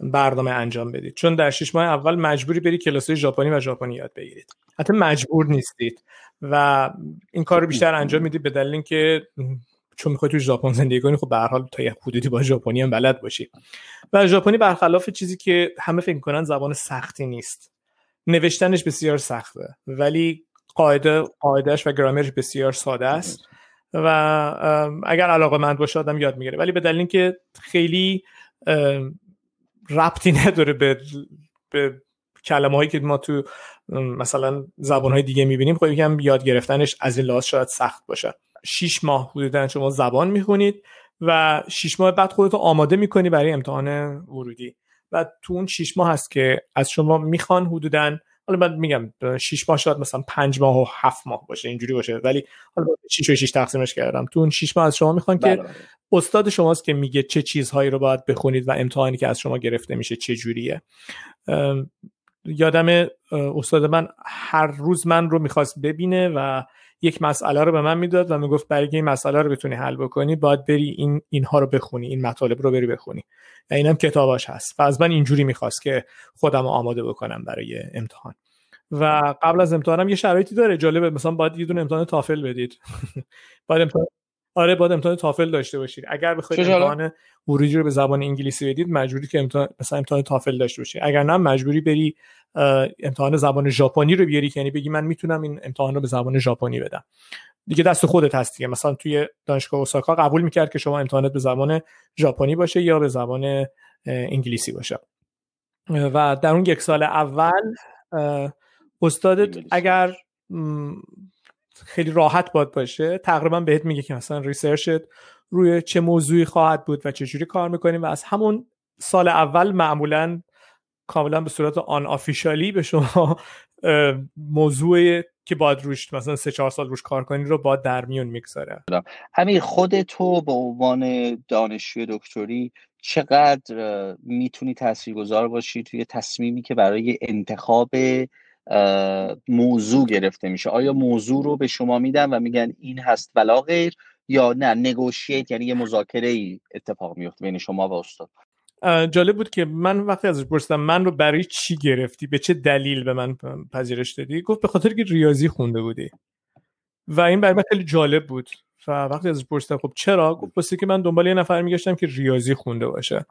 B: برنامه انجام بدید. چون در شش ماه اول مجبوری بری کلاس ژاپنی و ژاپنی یاد بگیرید. حتی مجبور نیستید. و این کار رو بیشتر انجام می‌دید به دلیل اینکه چون می‌خوای تو ژاپن زندگی کنی خب به حال تا یه حدودی با ژاپنی هم بلد باشی. و ژاپنی برخلاف چیزی که همه فکر کنن زبان سختی نیست. نوشتنش بسیار سخته. ولی قاعده قاعدش و گرامرش بسیار ساده است. و اگر علاقه مند باشه آدم یاد می‌گیره. ولی به دلیل اینکه خیلی ربطی نداره به, به کلمه هایی که ما تو مثلا زبان های دیگه می‌بینیم خب یکم یاد گرفتنش از این لحاظ شاید سخت باشه. شیش ماه حدودا شما زبان می‌خونید و شیش ماه بعد خودتو آماده می‌کنی برای امتحان ورودی. و تو اون شیش ماه هست که از شما می‌خوان حدودا حالا من میگم 6 ماه شاید مثلا 5 ماه و 7 ماه باشه اینجوری باشه. ولی حالا 6 و 6 تقسیمش کردم. تو اون 6 ماه از شما می‌خوان که بله، بله. استاد شماست که میگه چه چیزهایی رو باید بخونید و امتحانی که از شما گرفته میشه چه جوریه. یادم استاد من هر روز من رو می‌خواست ببینه و یک مسئله رو به من می‌داد و می‌گفت برای این مسئله رو بتونی حل بکنی باید بری این اینها رو بخونی این مطالب رو بری بخونی. و اینم کتاباش هست. و از من اینجوری می‌خواست که خودم آماده بکنم برای امتحان. و قبل از امتحانم یه شرایطی داره. جالبه مثلا باید یه دونه امتحان تافل بدید. باید امتحان آره باید امتحان تافل داشته باشید. اگر بخواید امتحان ورودی رو به زبان انگلیسی بدید مجبوری که امتحان مثلا امتحان تافل داشته باشید اگر نه مجبوری بری امتحان زبان ژاپنی رو بیاری یعنی بگی من می‌تونم این امتحان رو به زبان ژاپنی بدم. دیگه دست خودت هست دیگه. مثلا توی دانشگاه اوساکا قبول می‌کرد که شما امتحانات به زبان ژاپنی باشه یا به زبان انگلیسی باشه. و در اون یک سال اول استادت اگر خیلی راحت باد باشه تقریبا بهت میگه که مثلا ریسرچت روی چه موضوعی خواهد بود و چه جوری کار می‌کنیم و از همون سال اول معمولا کاملا به صورت آن آفیشالی به شما موضوع که باید روش مثلا سه چهار سال روش کار کنی رو باید در میون می‌گذاره
A: همین خود تو به عنوان دانشجوی دکتری چقدر می‌تونی تاثیرگذار باشی توی تصمیمی که برای انتخاب موضوع گرفته میشه. آیا موضوع رو به شما میدن و میگن این هست ولا غیر یا نه؟ نگوشیت یعنی یه مذاکره ای اتفاق میفته بین شما و استاد.
B: جالب بود که من وقتی ازش پرسیدم من رو برای چی گرفتی؟ به چه دلیل به من پذیرش دادی؟ گفت به خاطر که ریاضی خونده بودی. و این برای من خیلی جالب بود. و وقتی ازش پرسیدم خب چرا؟ گفت که من دنبال یه نفر میگشتم که ریاضی خونده باشه.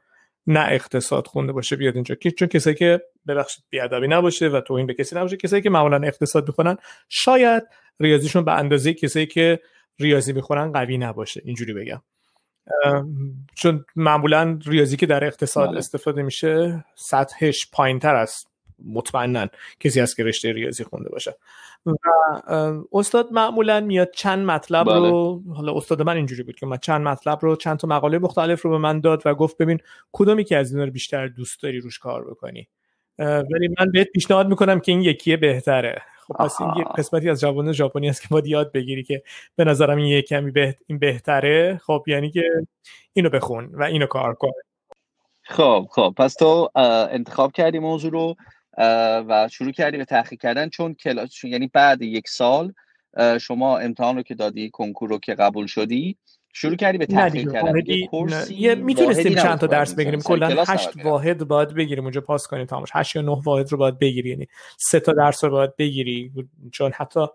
B: نه اقتصاد خونده باشه بیاد اینجا. چون کسایی که ببخشید بیادبی نباشه و توهین به کسی نباشه کسایی که معمولا اقتصاد می‌خونن شاید ریاضیشون به اندازه کسایی که ریاضی می‌خونن قوی نباشه. اینجوری بگم. چون معمولا ریاضی که در اقتصاد بله. استفاده میشه سطحش پایین تر است. مطمئنا کسی از که رشته ریاضی خونده باشه. و استاد معمولا میاد چند مطلب بله. رو حالا استاد من اینجوری بود که من چند مطلب رو چند تا مقاله مختلف رو به من داد و گفت ببین کدومی که از اینا رو بیشتر دوست داری روش کار بکنی. ولی من بهت پیشنهاد می‌کنم که این یکیه بهتره. خب پس این یه قسمتی از جوان ژاپنی است که باید یاد بگیری که به نظرم این یه کمی این بهتره. خب یعنی که اینو بخون و اینو کار کن.
A: خب خب. پس تو انتخاب کردی موضوع رو. و شروع کردی به تحقیق کردن چون کلاس یعنی بعد یک سال شما امتحان رو که دادی کنکور رو که قبول شدی شروع کردی به تحقیق کردن.
B: یه می‌تونستیم چند تا درس بگیریم. کلا هشت واحد باید بگیریم اونجا پاس کنیم تمامش. هشت یا نه واحد رو باید بگیری یعنی سه تا درس رو باید بگیری چون حتی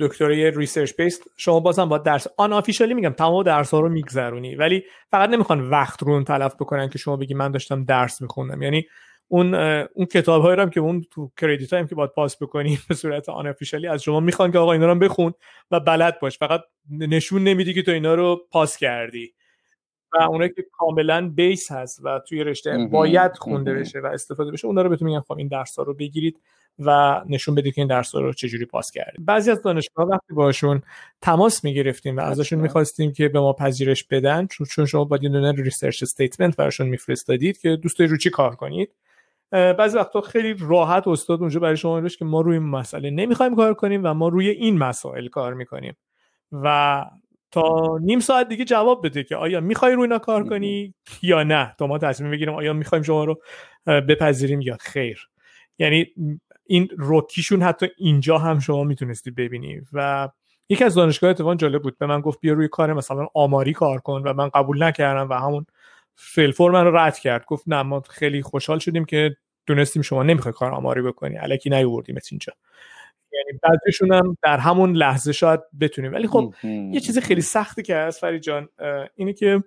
B: دکتری research based شما بازم با درس unofficially میگم تمام درس ها رو میگذرونی. ولی فقط نمی‌خوان وقت رو اون تلف بکنن که شما بگی من داشتم درس میخوندم. یعنی اون اون کتاب هایی هم که اون تو کردیت هم که باید پاس بکنی به صورت unofficially از شما می‌خوان که آقا اینا رو بخون و بلد باش. فقط نشون نمیدی که تو اینا رو پاس کردی. و اونایی که کاملا base هست و توی رشته باید خونده بشه و استفاده بشه اونا رو بهتون میگن خب این درس ها رو بگیرید و نشون بدید که این درس ها رو چجوری پاس کردید. بعضی از دانشگاه وقتی باشون تماس می‌گرفتیم و ازشون می‌خواستیم که به ما پذیرش بدن چون شما باید یه دونه research statement براشون میفرستادید که دوست رو چی کار کنید بعضی وقتا خیلی راحت استاد اونجا برای شما نوشت که ما روی این مسئله نمی‌خوایم کار کنیم و ما روی این مسائل کار می‌کنیم. و تا نیم ساعت دیگه جواب بده که آیا می‌خوای روی اینا کار کنی یا نه. تا ما تصمیم بگیریم آیا می‌خوایم شما رو بپذیریم یا خیر. یعنی این روکیشون حتی اینجا هم شما می‌تونستی ببینی. و یکی از دانشگاه اتفاقا جالب بود. به من گفت بیا روی کار مثلا آماری کار کن و من قبول نکردم و همون فیلفور من رو رد کرد. گفت نه ما خیلی خوشحال شدیم که دونستیم شما نمی‌خوای کار آماری بکنی. الکی نیوردیم اینجا. یعنی بعضیشون هم در همون لحظه شاید بتونیم. ولی خب یه چیز خیلی سختی که هست فرید جان اینه که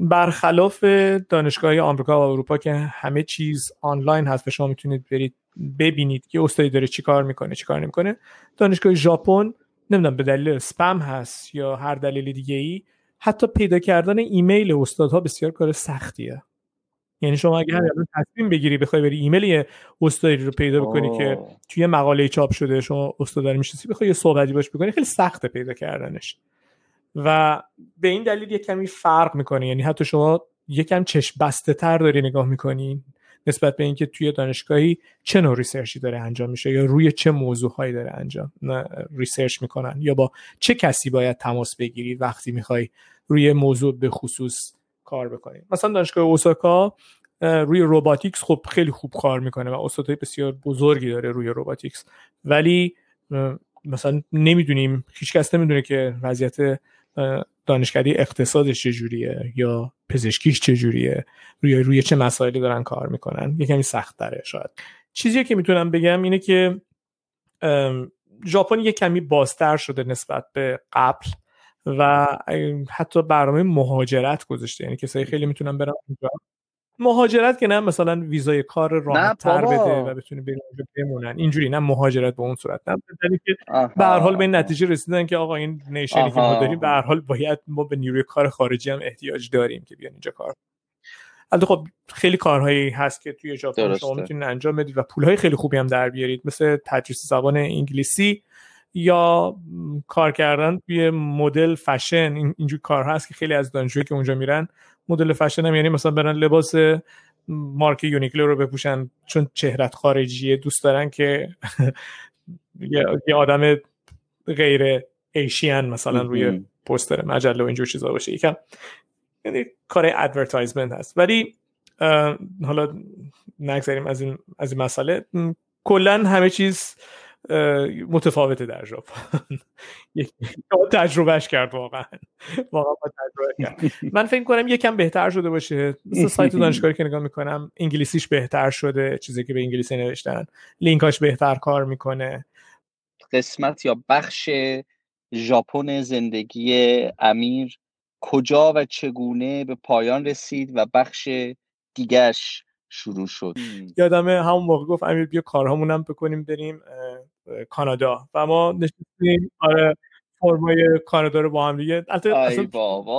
B: برخلاف دانشگاه آمریکا و اروپا که همه چیز آنلاین هست و شما می‌تونید برید ببینید که استادی داره چی کار می‌کنه چی کار نمی‌کنه دانشگاه ژاپن نمی‌دونم به دلیل سپم هست یا هر دلیل دیگه ای حتی پیدا کردن ایمیل استادها بسیار کار سختیه. یعنی شما اگر الان تصمیم بگیری بخوای بری ایمیل استادی رو پیدا بکنی که توی مقاله چاپ شده شما استاد رو می‌شناسی بخوای یه صحبتی باش بکنی خیلی سخته پیدا کردنش. و به این دلیل یه کمی فرق می‌کنه یعنی حتی شما یکم چشم بسته تر داری نگاه می‌کنی نسبت به اینکه توی دانشگاهی چه نوع research ی داره انجام میشه یا روی چه موضوعهایی داره انجام research می‌کنن یا با چه کسی باید تماس بگیری وقتی می‌خوای روی موضوع به خصوص کار بکنی مثلا دانشگاه اوساکا روی روباتیکس خب خیلی خوب کار می‌کنه و استادای بسیار بزرگی داره روی روباتیکس ولی مثلا نمی‌دونیم هیچ کس نمی‌دونه که وضعیت دانشکده اقتصادش چجوریه یا پزشکیش چجوریه. روی روی چه مسائلی دارن کار می‌کنن. یه کمی سخت داره شاید. چیزی که می‌تونم بگم اینه که ژاپن یه کمی بازتر شده نسبت به قبل. و حتی برنامه مهاجرت گذاشته. یعنی کسایی خیلی می‌تونن برن اونجا. مهاجرت که نه مثلا ویزای کار راحت تر بده و بتونی بریم اونجا بمونن. اینجوری نه مهاجرت به اون صورت. نه که به هر حال به این نتیجه رسیدن که آقا این نیشنی که ما داریم به هر حال باید ما به نیروی کار خارجی هم احتیاج داریم که بیان اینجا کار البته خب خیلی کارهایی هست که توی ژاپن شما می‌تونید انجام بدید و پولهای خیلی خوبی هم در بیارید. مثل تدریس زبان انگلیسی. یا کار کردن توی model fashion اینجور کار هست که خیلی از دانشجویی که اونجا میرن model fashion هم یعنی مثلا برن لباس مارک یونیکلو رو بپوشن چون چهرت خارجیه دوست دارن که یه آدم غیر Asian مثلا روی پوستر مجله و اینجور چیزا باشه. یکم یعنی کار advertisement هست. ولی حالا نگذاریم از این از این مسئله. کلا همه چیز متفاوته در ژاپن. تجربهش کرد واقعا. واقعا تجربه کرد. من فکر کنم یکم بهتر شده باشه. مثل سایت دانشگاهی که نگاه می‌کنم انگلیسیش بهتر شده چیزی که به انگلیسی نوشتن. لینکاش بهتر کار می‌کنه.
A: قسمت یا بخش ژاپن زندگی امیر کجا و چگونه به پایان رسید و بخش دیگرش شروع شد.
B: یادمه همون موقع گفت امیر بیا کارهامون هم بکنیم بریم کانادا. و ما نشستیم آره فرمای کانادا رو با هم دیگه.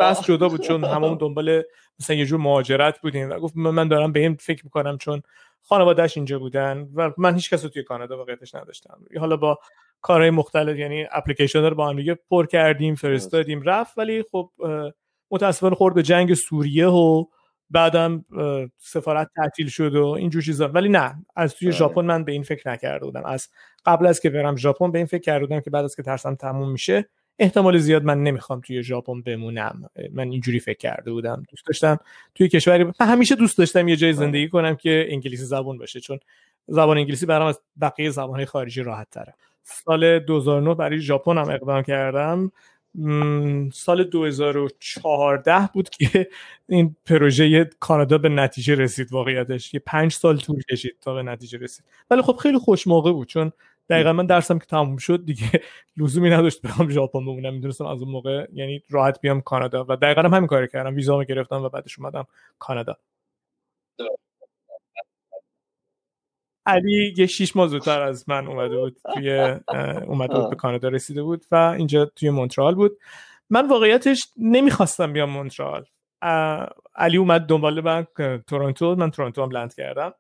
B: بس جدا بود چون هممون دنبال مثلا یه جور مهاجرت بودیم. و گفت من دارم به این فکر می‌کنم چون خانوادهش اینجا بودن و من هیچ کس رو توی کانادا واقعیتش نداشتم. حالا با کارهای مختلف یعنی اپلیکیشن رو با هم دیگه پر کردیم فرستادیم رفت. ولی خب متاسفانه خورد به جنگ سوریه و بعدم سفارت تعطیل شد و اینجور چیزا. ولی نه از توی آره. ژاپن من به این فکر نکرده بودم. از قبل از که برم ژاپن به این فکر کرده بودم که بعد از که ترسم تموم میشه احتمال زیاد من نمی‌خوام توی ژاپن بمونم. من اینجوری فکر کرده بودم. دوست داشتم توی کشوری من همیشه دوست داشتم یه جای زندگی کنم که انگلیسی زبان باشه چون زبان انگلیسی برام از بقیه زبانهای خارجی راحت تره. سال 2009 برای ژاپن هم اقدام کردم. سال 2014 بود که این پروژه کانادا به نتیجه رسید واقعیتش. یه پنج سال طول کشید تا به نتیجه رسید. ولی خب خیلی خوش موقع بود چون دقیقا من درسم که تموم شد دیگه لزومی نداشت برام ژاپن بمونم. می‌دونستم از اون موقع یعنی راحت بیام کانادا. و دقیقا هم همین کار کردم. ویزامو گرفتم و بعدش اومدم کانادا. علی یه شیش ماه زودتر از من اومده بود توی اومده بود به کانادا رسیده بود و اینجا توی مونترال بود. من واقعیتش نمی‌خواستم بیام مونترال. علی اومد دنبال من تورنتو من تورنتو هم لند کردم.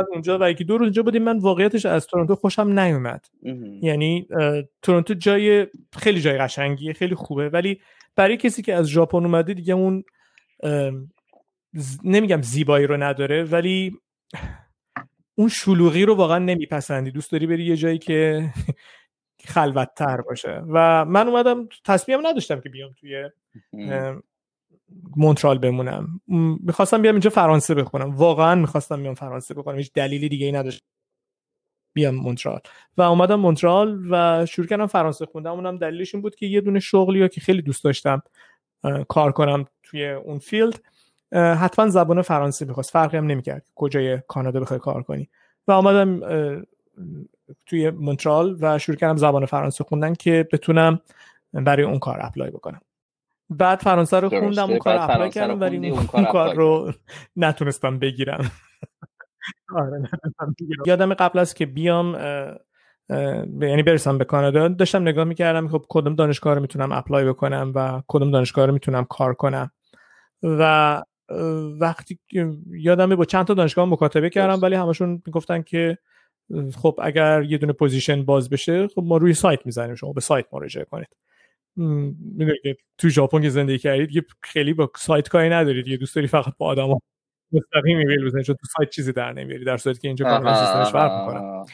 B: از اونجا و یکی دو روز اینجا بودیم من واقعیتش از تورنتو خوشم نیومد. یعنی تورنتو جای خیلی جای قشنگیه خیلی خوبه ولی برای کسی که از ژاپن اومده دیگه اون نمیگم زیبایی رو نداره ولی اون شلوغی رو واقعا نمیپسندی. دوست داری بری یه جایی که خلوتتر باشه. و من اومدم تصمیم نداشتم که بیام توی مونترال بمونم. می‌خواستم بیام اینجا فرانسه بخونم. واقعا می‌خواستم بیام فرانسه بخونم. هیچ دلیلی دیگه ای نداشت. بیام مونترال. و اومدم مونترال و شروع کردم فرانسه خوندم اونم دلیلش این بود که یه دونه شغلی که خیلی دوست داشتم کار کنم توی اون فیلد حتما زبان فرانسه می‌خواست. فرقی هم نمی‌کرد کجای کانادا بخوای کار کنی. و آمدم توی مونترال و شروع کردم زبان فرانسه خوندن که بتونم برای اون کار apply بکنم. بعد فرانسه رو خوندم اون کار apply کردم ولی اون کار رو نتونستم بگیرم. آره، یادم قبل از که بیام یعنی برسم به کانادا داشتم نگاه می‌کردم خب کدوم دانشگاه رو می‌تونم apply بکنم و کدوم دانشگاه رو می‌تونم کار کنم. و وقتی یادمه با چند تا دانشگاه مکاتبه کردم ولی همشون می‌گفتن که خب اگر یه دونه position باز بشه خب ما روی سایت می‌زنیم شما به سایت مراجعه کنید. می‌دونید تو ژاپن که زندگی کردید یه خیلی با سایت کاری ندارید یه دوست داری فقط با آدما مستقیم ایمیل بزنید چون تو سایت چیزی در نمیاری در صورتی که اینجا کار سیستمش فرق می‌کنه.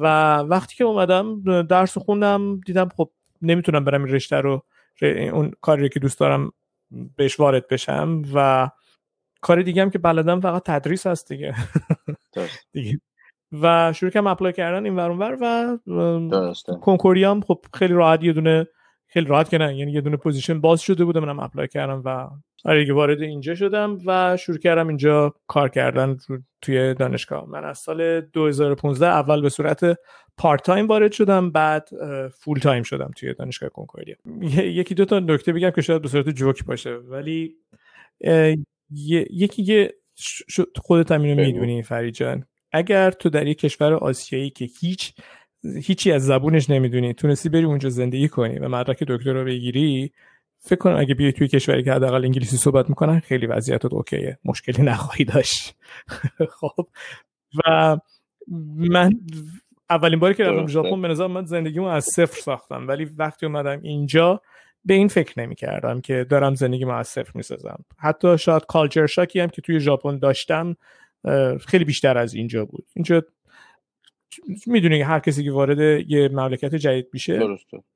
B: و وقتی که اومدم درس خوندم دیدم خب نمی‌تونم برم این رشته رو اون کاری که دوست دارم بهش وارد بشم و کار دیگه هم که بلدم فقط تدریس هست دیگه. دیگه. و شروع کردم apply کردن این ور ور و کنکوردیا هم خب خیلی راحت یه دونه خیلی راحت که نه یعنی یه دونه position باز شده بودم منم apply کردم و آره دیگه وارد اینجا شدم و شروع کردم اینجا کار کردن توی دانشگاه. من از سال 2015 اول به صورت part-time وارد شدم بعد full-time شدم توی دانشگاه کنکوردیا یکی دو تا نکته بگم که شاید به صورت جوک باشه ولی یکی که خودت هم اینو می‌دونی فرید جان. اگر تو در یک کشور آسیایی که هیچ هیچی از زبونش نمی‌دونی تونستی بری اونجا زندگی کنی و مدرک دکتر رو بگیری فکر کنم اگه بیای توی کشوری که حداقل انگلیسی صحبت می‌کنن خیلی وضعیتت okay ه. مشکلی نخواهی داشت. خب. و من اولین باری که رفتم ژاپن به نظر من زندگیمو از صفر ساختم. ولی وقتی اومدم اینجا به این فکر نمی کردم که دارم زندگی از صفر می سازم حتی شاید کالچر شاکی هم که توی ژاپن داشتم خیلی بیشتر از اینجا بود. اینجا می‌دونی هر کسی که وارد یه مملکت جدید میشه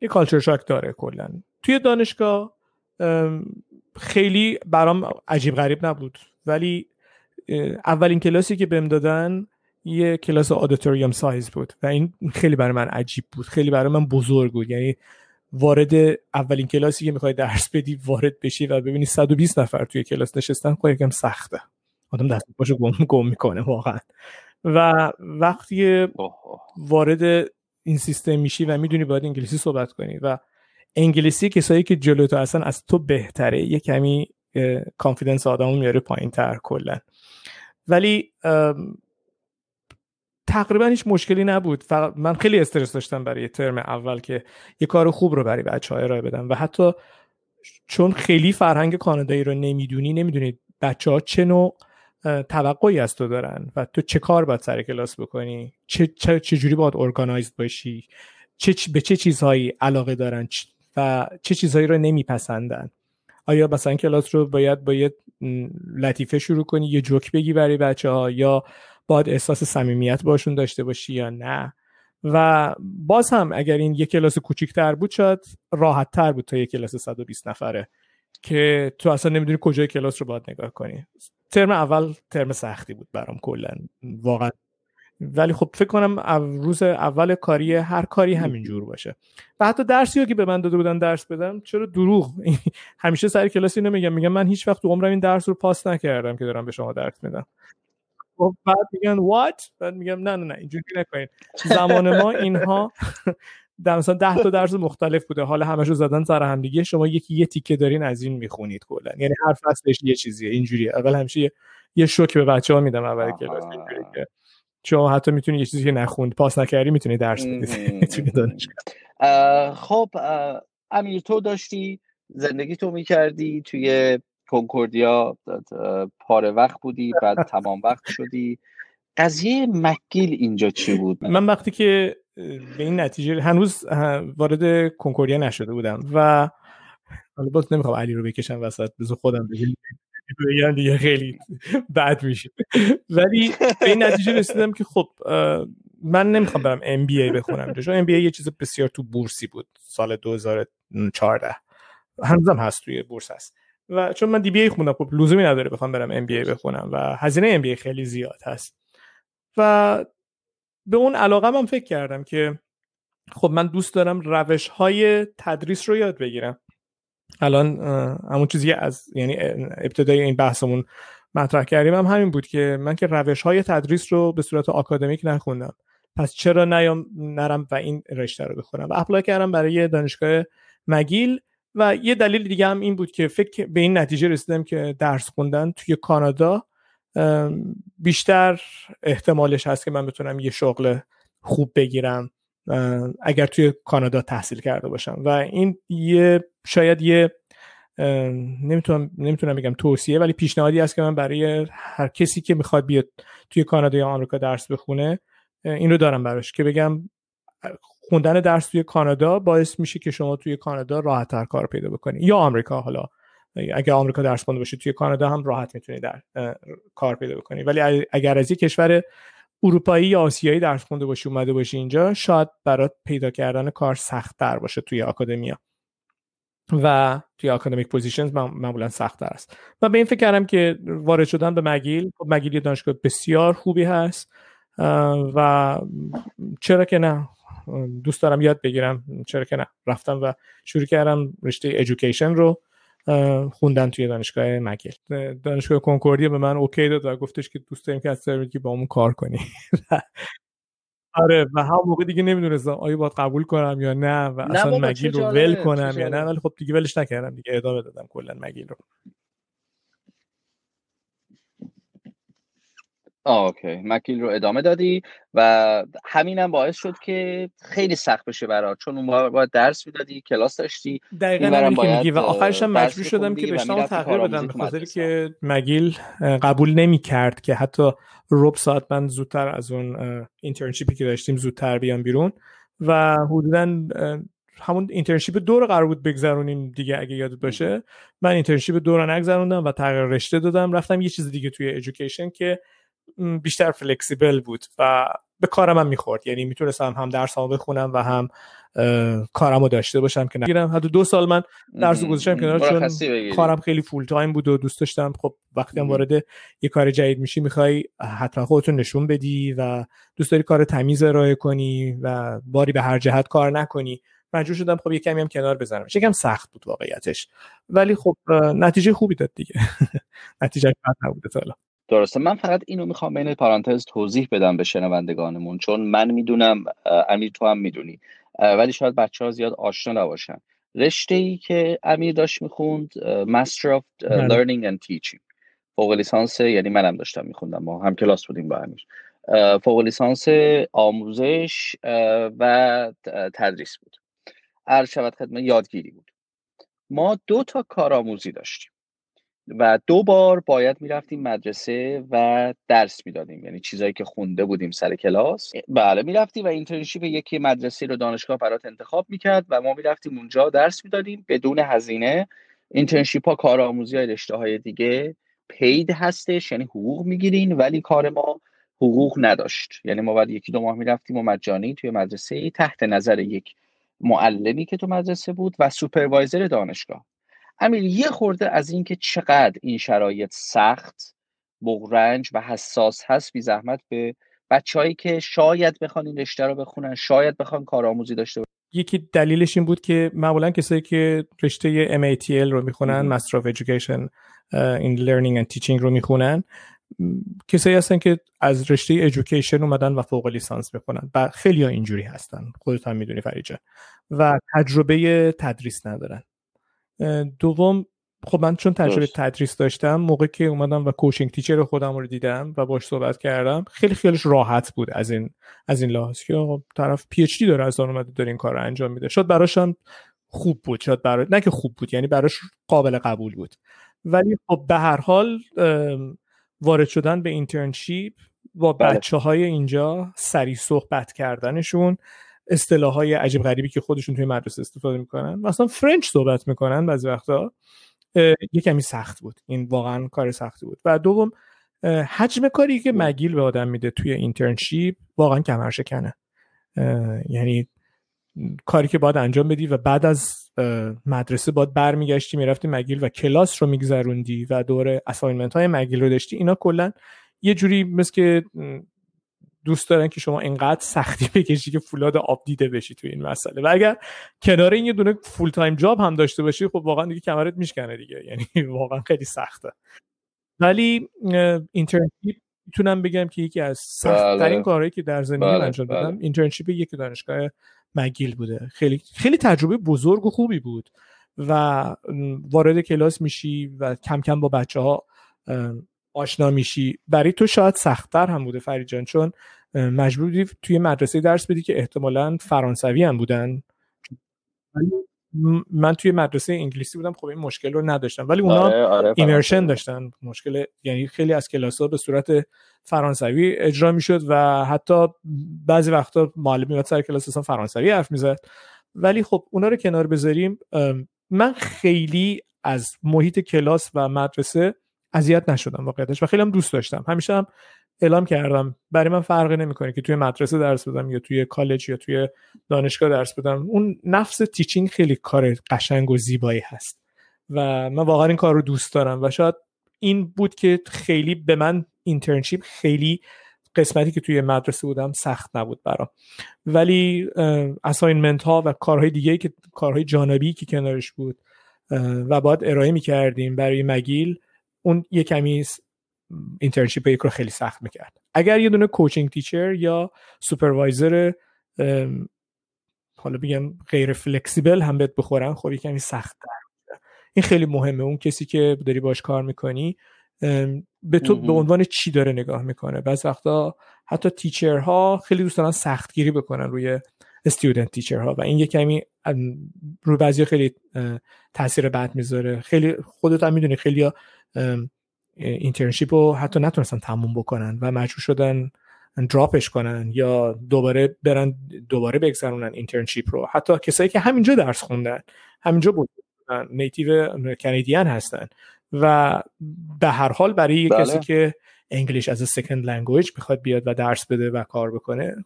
B: یه کالچر شاک داره کلا. توی دانشگاه خیلی برام عجیب غریب نبود. ولی اولین کلاسی که بهم دادن یه کلاس auditorium size بود و این خیلی برای من عجیب بود. خیلی برای من بزرگ بود. یعنی وارد اولین کلاسی که می‌خوای درس بدی وارد بشی و ببینی 120 نفر توی کلاس نشستن خب یکم سخته. آدم دست پاشو گم گم می‌کنه واقعا. و وقتی وارد این سیستم میشی و می‌دونی باید انگلیسی صحبت کنی و انگلیسی کسایی که جلو تو هستن از تو بهتره. یه کمی کانفیدنس آدمو میاره پایین تر کلا. ولی تقریبا هیچ مشکلی نبود. فقط من خیلی استرس داشتم برای ترم اول که یه کار خوب رو برای بچه های ارائه بدم. و حتی چون خیلی فرهنگ کانادایی رو نمی‌دونی نمی‌دونی بچه ها چه نوع توقعی از تو دارن و تو چه کار باید سر کلاس بکنی؟ چه, چه, چه جوری باید ارگانایزد باشی؟ چه به چه چیزهایی علاقه دارن؟ و چه چیزهایی رو نمیپسندن؟ آیا مثلا کلاس رو باید باید لطیفه شروع کنی؟ یه جوک بگی برای بچه ها یا باید احساس صمیمیت باشون داشته باشی یا نه. و باز هم اگر این یک کلاس کوچیکتر بود شاید راحت تر بود تا یک کلاس 120 نفره که تو اصلا نمی‌دونی کجای کلاس رو باید نگاه کنی. ترم اول ترم سختی بود برام کلا واقعا. ولی خب فکر کنم روز اول کاری هر کاری همین جور باشه. و حتی درسی که به من داده بودن درس بدم چرا دروغ؟ همیشه سر کلاسی نمیگم. میگم من هیچ وقت تو عمرم این درس رو پاس نکردم که دارم به شما درس میدم. خب بعد میگن what بعد میگم نه نه نه اینجوری نکنین. زمان ما اینها در مثلا 10 تا درس مختلف بوده. حالا همشو زدن سر هم دیگه. شما یکی یه تیکه دارین از این می‌خونید کلا. یعنی هر فصلش یه چیزیه اینجوریه. اول همیشه یه, یه شوک به بچه‌ها میدم اول کلاس. اینجوری که شما حتی می‌تونی یه چیزی که نخوند پاس نکردی می‌تونی درس بدید
A: خب امیر تو داشتی؟ زندگی تو می‌کردی؟ توی کنکوردیا پاره وقت بودی بعد تمام وقت شدی. قضیه مکیل اینجا چی بود؟
B: من وقتی که به این نتیجه هنوز وارد کنکوردیا نشده بودم و حالا باز نمی‌خوام علی رو بکشم وسط بذار خودم بگم. دیگه خیلی بد میشه. ولی به این نتیجه رسیدم که خب من نمی‌خوام برم ام بی ای بخونم چون ام بی ای یه چیز بسیار تو بورسی بود سال 2014 هنوزم هست توی بورس هست. و چون من DBA خوندم خب لزومی نداره بخوام برم ام بی ای بخونم و هزینه ام بی ای خیلی زیاد هست. و به اون علاقه من فکر کردم که خب من دوست دارم روش های تدریس رو یاد بگیرم. الان همون چیزی از یعنی ابتدای این بحثمون مطرح کردیم هم همین بود که من که روش های تدریس رو به صورت آکادمیک نخوندم. پس چرا نیام نرم و این رشته رو بخونم؟ و اپلای کردم برای دانشگاه مگیل. و یه دلیل دیگه هم این بود که فکر به این نتیجه رسیدم که درس خوندن توی کانادا بیشتر احتمالش هست که من بتونم یه شغل خوب بگیرم اگر توی کانادا تحصیل کرده باشم. و این یه شاید یه نمی‌تونم نمی‌تونم بگم توصیه ولی پیشنهادی است که من برای هر کسی که می‌خواد بیاد توی کانادا یا آمریکا درس بخونه این رو دارم براش که بگم خوندن درس توی کانادا باعث میشه که شما توی کانادا راحتتر کار پیدا بکنید یا آمریکا حالا اگر آمریکا درس خونده باشید توی کانادا هم راحت می‌تونید در کار پیدا بکنید ولی اگر از یک کشور اروپایی یا آسیایی درس خونده باشی اومده باشی اینجا شاید برات پیدا کردن کار سخت تر باشه توی academia. و توی academic positions معمولا سخت است. و به این فکر کردم که وارد شدن به مگیل خب مگیل یه دانشگاه بسیار خوبی هست و چرا که نه؟ دوست دارم یاد بگیرم چرا که نه. رفتم و شروع کردم رشته education رو خوندن توی دانشگاه مگیل دانشگاه کنکوردیا به من okay داد و گفتش که دوست داریم که از که با اون کار کنی. آره و هم موقع دیگه نمی‌دونستم آیا باید قبول کنم یا نه و اصلا مگیل رو ول کنم یا نه. ولی خب دیگه ولش نکردم دیگه ادامه دادم کلا مگیل رو.
A: okay. مگیل رو ادامه دادی و همینم باعث شد که خیلی سخت بشه برات چون اون باید درس می‌دادی کلاس داشتی
B: دقیقا میگی و آخرش هم مجبور شدم که رشته‌مو تغییر بدم. به خاطر که مگیل قبول نمی‌کرد که حتی ربع ساعت من زودتر از اون internship ی که داشتیم زودتر بیام بیرون و حدودا همون internship دو رو قرار بود بگذرونیم دیگه اگه یادت باشه. من internship دو رو نگذروندم و تغییر رشته دادم. رفتم یه چیز دیگه توی education که بیشتر flexible بود و به کارم هم می‌خورد. یعنی می‌تونستم هم درس هم بخونم و هم کارمو داشته باشم که نگیرم. حتی دو سال من درس گذاشتم کنار چون کارم خیلی فول تایم بود و دوست داشتم. خب وقتی هم وارد یه کار جدید میشی می‌خوای حتما خودتون نشون بدی و دوست داری کار تمیز ارائه کنی و باری به هر جهت کار نکنی. مجبور شدم خب یه کمی هم کنار بزنم یکم سخت بود واقعیتش. ولی خب نتیجه خوبی داد دیگه. نتیجه بد نبوده تا
A: درسته. من فقط اینو می‌خوام بین پارانتز توضیح بدم به شنوندگانمون چون من می‌دونم امیر تو هم می‌دونی ولی شاید بچه ها زیاد آشنا نباشن. رشته ای که امیر داشت می‌خوند Master of بله. Learning and Teaching. فوق لیسانس یعنی منم داشتم میخوندم ما هم کلاس بودیم با امیر. فوق لیسانس آموزش و تدریس بود. عرض شود خدمت یادگیری بود. ما دو تا کارآموزی داشتیم. و دو بار باید می‌رفتیم مدرسه و درس می‌دادیم. یعنی چیزایی که خونده بودیم سر کلاس. بله می‌رفتیم و اینترنشیپ یکی مدرسه رو دانشگاه برات انتخاب می‌کرد و ما می‌رفتیم اونجا درس می‌دادیم. بدون هزینه. internship ها کارآموزی های رشته های دیگه paid هستش یعنی حقوق می‌گیرین ولی کار ما حقوق نداشت. یعنی ما بعد یکی دو ماه می‌رفتیم و مجانی توی مدرسه تحت نظر یک معلمی که تو مدرسه بود و supervisor دانشگاه. امیر یه خورده از اینکه چقدر این شرایط سخت بغرنج و حساس هست بی زحمت به بچههایی که شاید بخوان این رشته رو بخونن شاید بخوان کارآموزی داشته باشن.
B: یکی دلیلش این بود که معمولا کسایی که رشته MATL رو می‌خونن Master of Education in Learning and Teaching رو می‌خونن کسایی هستن که از رشته ایژوکیشن اومدن و فوق لیسانس بخونن و خیلی ها اینجوری هستن. خودت هم می‌دونی فریجه. و تجربه تدریس ندارن. دوم خب من چون تجربه تدریس داشتم موقع که اومدم و کوچینگ تیچر خودم رو دیدم و باش صحبت کردم خیلی خیالش راحت بود از این از این لحاظ که طرف PhD داره از اون اومده داره این کار رو انجام میده. شاید براش خوب بود شاید برای نه که خوب بود یعنی براش قابل قبول بود. ولی خب به هر حال وارد شدن به internship با بله. بچه های اینجا سریع صحبت کردنشون اصطلاح های عجیب غریبی که خودشون توی مدرسه استفاده می‌کنن. مثلا French صحبت می‌کنن بعضی وقتا. یه کمی سخت بود. این واقعا کار سختی بود. و دوم حجم کاری که مگیل به آدم میده توی internship واقعا کمر شکنه یعنی کاری که باید انجام بدی و بعد از مدرسه باید برمیگشتی می‌رفتی مگیل و کلاس رو میگذروندی و دور assignment های مگیل رو داشتی. اینا کلا یه جوری مثل که دوست دارن که شما اینقدر سختی بکشی که فولاد آب دیده بشی تو این مسئله و اگر کنار این یه دونه full-time job هم داشته باشی خب واقعا دیگه کمرت میشکنه دیگه یعنی واقعا خیلی سخته ولی internship می‌تونم بگم که یکی از سختترین بله. کارهایی که در زندگی بله. انجام دادم بله. internship یک دانشگاه مگیل بوده خیلی خیلی تجربه بزرگ و خوبی بود و وارد کلاس میشی و کم کم با بچه ها آشنا میشی. برای تو شاید سختتر هم بوده فرید جان چون مجبور بودی توی مدرسه درس بدی که احتمالا فرانسوی هم بودن. من توی مدرسه انگلیسی بودم خب این مشکل رو نداشتم. ولی اونا آره، آره، ایمرشن داشتن. مشکل یعنی خیلی از کلاس ها به صورت فرانسوی اجرا می‌شد و حتی بعضی وقتا معلم میاد سر کلاس اصلا فرانسوی حرف می‌زد. ولی خب اونا رو کنار بذاریم. من خیلی از محیط کلاس و مدرسه اذیت نشدم واقعیتش و خیلی هم دوست داشتم. همیشه هم اعلام کردم. برای من فرقی نمی‌کنه که توی مدرسه درس بدم یا توی کالج یا توی دانشگاه درس بدم. اون نفس teaching خیلی کار قشنگ و زیبایی هست و من واقعا این کار رو دوست دارم و شاید این بود که خیلی به من internship خیلی قسمتی که توی مدرسه بودم سخت نبود برام. ولی assignment ها و کارهای دیگه که کارهای جانبی که کنارش بود و باید ارائه می کردیم برای مگیل اون یه کمی internship یک رو خیلی سخت می‌کرد. اگر یه دونه coaching teacher یا supervisor حالا بگم غیر flexible هم بهت بخورن خب یه کمی سخت این خیلی مهمه. اون کسی که داری باش کار می‌کنی به تو به عنوان چی داره نگاه می‌کنه؟ بعض وقتا حتی teacher ها خیلی دوست دارن سختگیری بکنن روی student teacher ها و این یه کمی رو بعضی خیلی تاثیر بد می‌ذاره. خیلی خودت هم می‌دونی خیلی internship رو حتی نتونستن تموم بکنن و مجبور شدن drop ش کنن یا دوباره برن دوباره بگذرونن internship رو حتی کسایی که همینجا درس خوندن همینجا بود native Canadian هستن و به هر حال برای بله. کسی که English as second language می‌خواد بیاد و درس بده و کار بکنه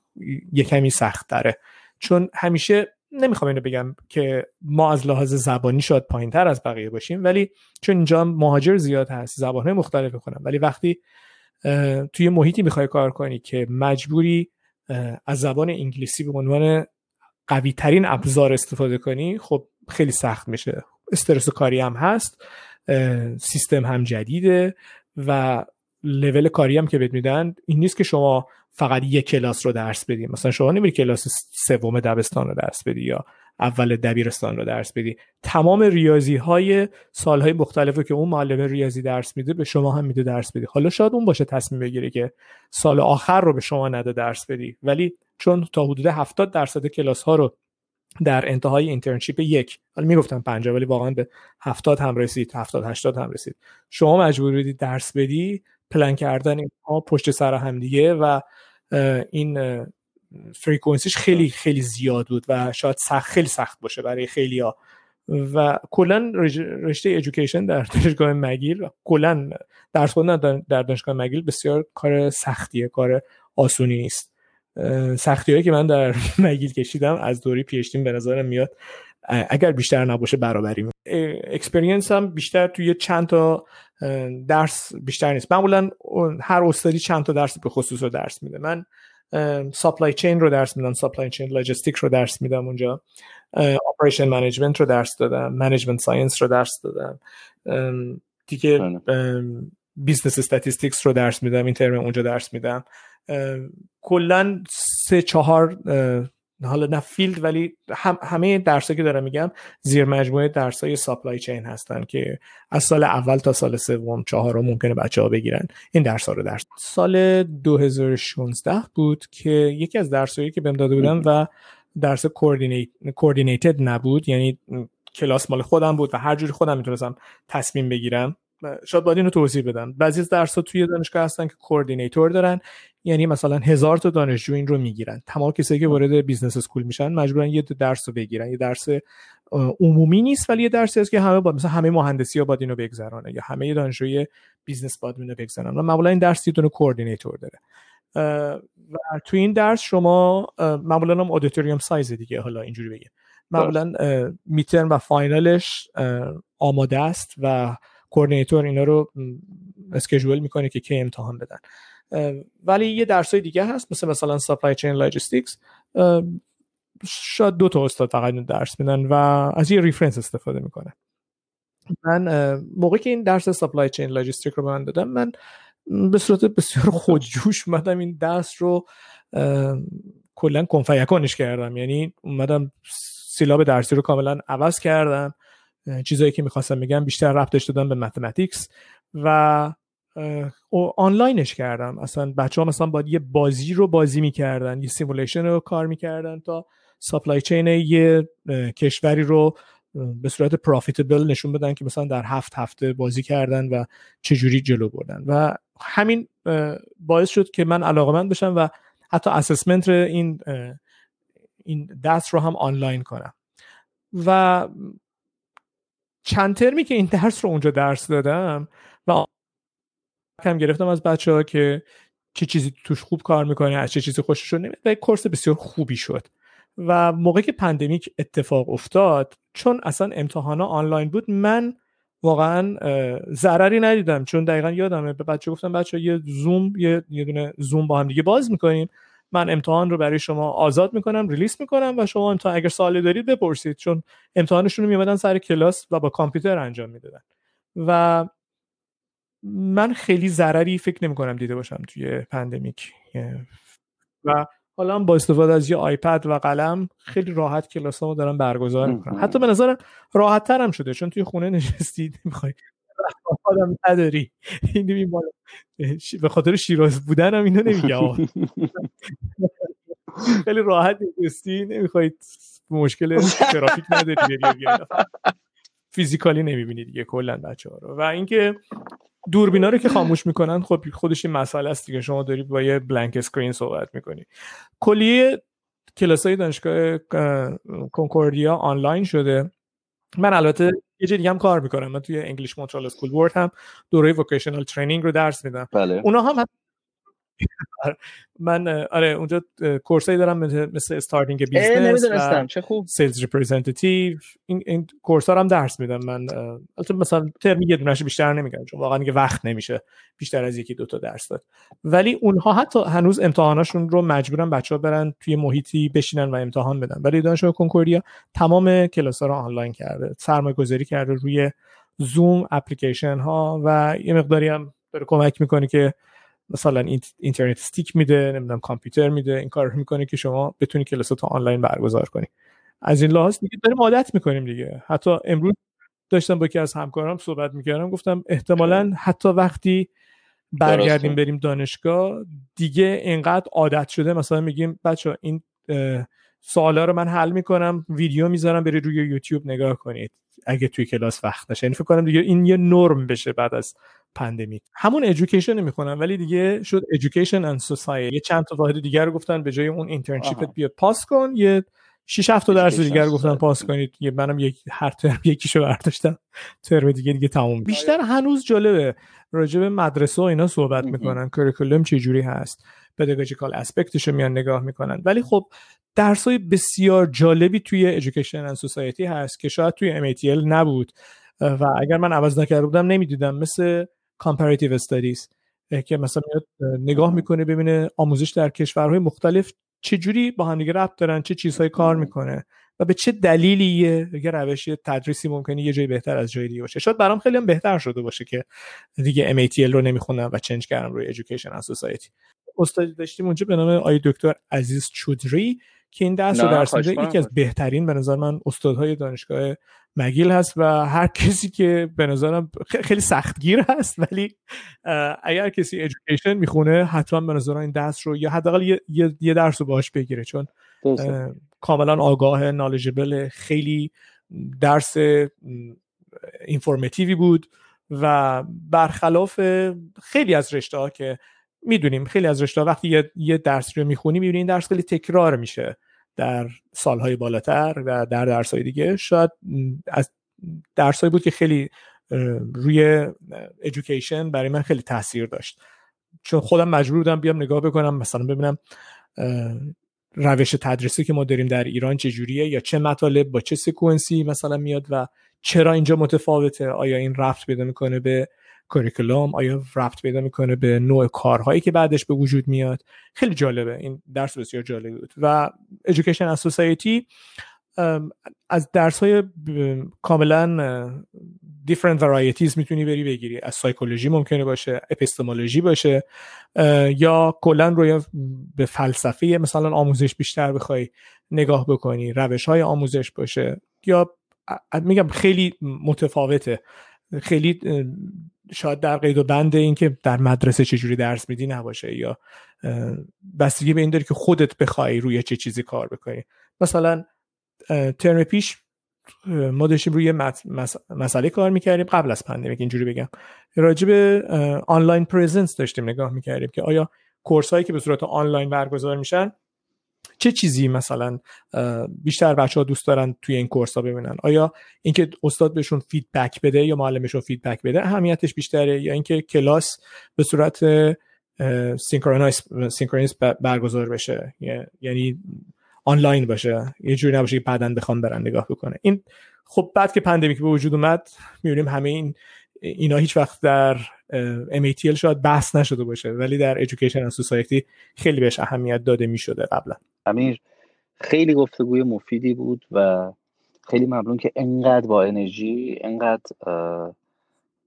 B: یه کمی سخت داره چون همیشه نمی‌خوام اینو بگم که ما از لحاظ زبانی شاید پایین تر از بقیه باشیم ولی چون اینجا مهاجر زیاد هست زبانهای مختلف می‌کنن ولی وقتی توی محیطی می‌خوای کار کنی که مجبوری از زبان انگلیسی به عنوان قوی ترین ابزار استفاده کنی خب خیلی سخت میشه. استرس کاری هم هست سیستم هم جدیده و لول کاری هم که بهت میدن این نیست که شما فقط یک کلاس رو درس بدی. مثلا شما نمیری کلاس سوم دبستان رو درس بدی یا اول دبیرستان رو درس بدی. تمام ریاضی های سالهای مختلفه که اون معلم ریاضی درس میده به شما هم میده درس بدی. حالا شاید اون باشه تصمیم بگیره که سال آخر رو به شما نده درس بدی. ولی چون تا حدود 70 درصد کلاس ها رو در انتهای internship یک حالا می‌گفتم 50 ولی واقعا به 70 هم رسید 70 80 هم رسید. شما مجبور بودی درس بدی پلن کردن اینها پشت سر هم دیگه و این frequency ش خیلی خیلی زیاد بود و شاید سخت خیلی سخت باشه برای خیلی ها و کلا رشته education در دانشگاه مگیل کلا درس خوندن در دانشگاه مگیل بسیار کار سختیه کار آسونی نیست. سختی هایی که من در مگیل کشیدم از دوره PhD م به نظرم میاد اگر بیشتر نباشه برابری experience هم بیشتر توی چند تا درس بیشتر نیست. معمولا هر استادی چند تا درس به خصوص رو درس میده. من supply chain رو درس میدم supply chain logistic رو درس میدم اونجا. operation management رو درس دادم management science رو درس دادم. دیگه business statistics رو درس میدم این ترم اونجا درس میدم. کلا سه چهار حالا نه field ولی هم همه درسایی که دارم میگم زیر مجموعه درسای supply chain هستن که از سال اول تا سال سوم چهارم ممکنه بچه ها بگیرن. این درس ها رو درس سال 2016 بود که یکی از درسایی که بهم داده بودن و درس coordinated نبود. یعنی کلاس مال خودم بود و هر جوری خودم می‌تونستم تصمیم بگیرم. شاید باید اینو توضیح بدم. بعضی از درس ها توی دانشگاه هستن که coordinator دارن یعنی مثلا هزار تا دانشجو این رو می‌گیرن. تمام کسایی که وارد business school میشن مجبورن یه درس رو بگیرن. یه درس عمومی نیست ولی یه درسی هست که همه با مثلا همه مهندسی ها باید اینو بگذرانه یا همه دانشجوی business باید اینو بگذرن و معمولا این درس یه دونه coordinator داره. و تو این درس شما معمولا هم auditorium size دیگه حالا اینجوری بگیم معمولا midterm و final ش آماده است و coordinator اینا رو schedule می‌کنه که کی امتحان بدن. ولی یه درسای دیگه هست مثل مثلا supply chain logistics شاید دو تا استاد فقط درس میدن و از یه reference استفاده می‌کنه من موقعی که این درس supply chain logistic رو به من دادم من به صورت بسیار خودجوش اومدم این درس رو کلا کن‌فیکونش کردم. یعنی اومدم syllabus درسی رو کاملا عوض کردم. چیزایی که می‌خواستم بگم بیشتر ربطش دادم به mathematics و آنلاینش کردم اصلا بچه ها مثلا باید یه بازی رو بازی می‌کردن یه simulation رو کار می‌کردن تا supply chain یه کشوری رو به صورت profitable نشون بدن که مثلا در هفت هفته بازی کردن و چجوری جلو بردن. و همین باعث شد که من علاقه‌مند بشم و حتی assessment این این درس رو هم آنلاین کنم. و چند ترمی که این درس رو اونجا درس دادم و کم گرفتم از بچه ها که چه چیزی توش خوب کار می‌کنه از چه چیزی خوششون نمیاد و course بسیار خوبی شد. و موقعی که pandemic اتفاق افتاد چون اصلا امتحان آنلاین بود من واقعا ضرری ندیدم. چون دقیقا یادمه به بچه گفتم بچه یه زوم یه, یه دونه زوم با هم دیگه باز می‌کنیم من امتحان رو برای شما آزاد می‌کنم release می‌کنم و شما امتحان اگر سوالی دارید بپرسید چون امتحانشون رو میومدن سر کلاس و با کامپیوتر انجام می‌دادن. و من خیلی ضرری فکر نمی کنم دیده باشم توی pandemic. و حالا با استفاده از یه iPad و قلم خیلی راحت کلاس ها دارم برگزار می‌کنم. حتی به نظرم راحت ترم شده چون توی خونه نشستید می‌خوای آدم نداری. این به خاطر شیرازی بودن هم اینو نمیگه خیلی راحت نشستی نمی‌خواید مشکل ترافیک نداری physically نمی‌بینی دیگه کلا بچه ها رو. و اینکه دوربینا رو که خاموش می‌کنن خب خودش این مسئله است دیگه. شما داری با یه blank screen صحبت می‌کنی. کلیه کلاس های دانشگاه کنکوردیا آنلاین شده. من البته یه جای دیگه هم کار می‌کنم من توی English Montreal School Board هم دوره vocational training رو درس میدم
A: بله.
B: اونا هم من آره اونجا course ایی دارم مثل starting business
A: و چه خوب.
B: sales representative این این course هم درس میدم. من البته مثلا ترم یه بیشتر نمیگم چون واقعا دیگه وقت نمیشه بیشتر از یکی دو تا درس داد. ولی اونها حتی هنوز امتحاناشون رو مجبورن بچه‌ها برن توی محیطی بشینن و امتحان بدن. ولی دانشگاه کنکوردیا تمام کلاس ها رو آنلاین کرده. سرمایه گذاری کرده روی زوم اپلیکیشن ها و یه مقداری هم داره کمک می‌کنه که مثلا اینترنت استیک میده نمی‌دونم کامپیوتر میده این کار می‌کنه که شما بتونی کلاسات آنلاین برگزار کنی. از این لحاظ دیگه داریم عادت می‌کنیم دیگه. حتی امروز داشتم با یکی از همکارام صحبت می‌کردم گفتم احتمالا حتی وقتی برگردیم بریم دانشگاه دیگه اینقدر عادت شده. مثلا میگیم بچه این سوالا رو من حل می‌کنم ویدیو می‌ذارم برید روی یوتیوب نگاه کنید. اگه توی کلاس وقت نشه. یعنی فکر کنم دیگه این یه نرم بشه بعد از pandemic. همون education می‌خونن ولی دیگه شد education and society یه چند تا واحد دیگر رو گفتن به جای اون internship ت بیاد pass کن یه 6 7 درس دیگر گفتن pass کنید. یه منم یک هر ترم یکیشو برداشتم. ترم دیگه دیگه تموم بیشتر هنوز جالبه. راجع به مدرسه و اینا صحبت می‌کنن. کریکولوم چه جوری هست؟ پداگوژیکال اسپکتشو میان نگاه می‌کنن. ولی خب درس های بسیار جالبی توی Education and Society هست که شاید توی MATL نبود. و اگر من عوض نکرده بودم نمی‌دیدم. مثل Comparative Studies که مثلا میاد نگاه می‌کنه ببینه آموزش در کشورهای مختلف چه جوری با هم دیگه ربط دارن چه چیزهایی کار می‌کنه و به چه دلیلی یه روش تدریسی ممکنه یه جایی بهتر از جای دیگه باشه. شاید برام خیلی هم بهتر شده باشه که دیگه MATL رو نمی‌خونم و چنج کردم روی Education and Society. استاد داشتیم اونجا به نام آقای دکتر عزیز چودری که این درس رو درس میده یکی از بهترین به نظر من استادهای دانشگاه مگیل هست و هر کسی که به نظرم خیلی سختگیر هست ولی اگر کسی ایژوکیشن می‌خونه حتما به نظرم این درس رو یا حداقل یه،, یه درس رو باهاش بگیره چون کاملا آگاه نالجبل خیلی درس اینفورماتیوی بود و برخلاف خیلی از رشته ها که می‌دونیم خیلی از رشته وقتی یه, یه درس رو می‌خونی می‌بینی این درس خیلی تکرار میشه. در سالهای بالاتر و در درسهای دیگه. شاید از درسهایی بود که خیلی روی ایژوکیشن برای من خیلی تاثیر داشت. چون خودم مجبور بودم بیام نگاه بکنم مثلا ببینم روش تدریسی که ما داریم در ایران چه جوریه یا چه مطالب با چه سکونسی مثلا میاد و چرا اینجا متفاوته؟ آیا این رفت پیدا می‌کنه به کریکولوم آیا رفت پیدا می‌کنه به نوع کارهایی که بعدش به وجود میاد؟ خیلی جالبه این درس بسیار جالب بود. و Education and Society از درس های کاملا different varieties می‌تونی بری بگیری. از سایکولوژی ممکنه باشه اپیستمولوژی باشه یا کلا روی به فلسفه مثلا آموزش بیشتر بخوای نگاه بکنی روش های آموزش باشه. یا میگم خیلی متفاوته. خیلی شاید در قید و بند این که در مدرسه چجوری درس میدی نباشه یا بستگی به این داری که خودت بخوای روی چه چیزی کار بکنی. مثلا ترم پیش ما داشتیم روی مسئله کار می‌کردیم قبل از pandemic اینجوری بگم. راجع به online presence داشتیم نگاه می‌کردیم که آیا course هایی که به صورت آنلاین برگزار میشن چه چیزی مثلا بیشتر بچه ها دوست دارن توی این course ها ببینن؟ آیا اینکه استاد بهشون feedback بده یا معلمشون feedback بده اهمیتش بیشتره یا اینکه کلاس به صورت synchronize برگزار بشه؟ یعنی آنلاین باشه. یه جوری نباشه که بعدن بخوام برن نگاه بکنه. این خب بعد که پندمیک به وجود اومد می‌بینیم همه این اینا هیچ وقت در MATL شاید بحث نشده باشه ولی در Education and Society خیلی بهش اهمیت داده می شده قبلا.
A: امیر خیلی گفتگوی مفیدی بود و خیلی ممنون که انقدر با انرژی انقدر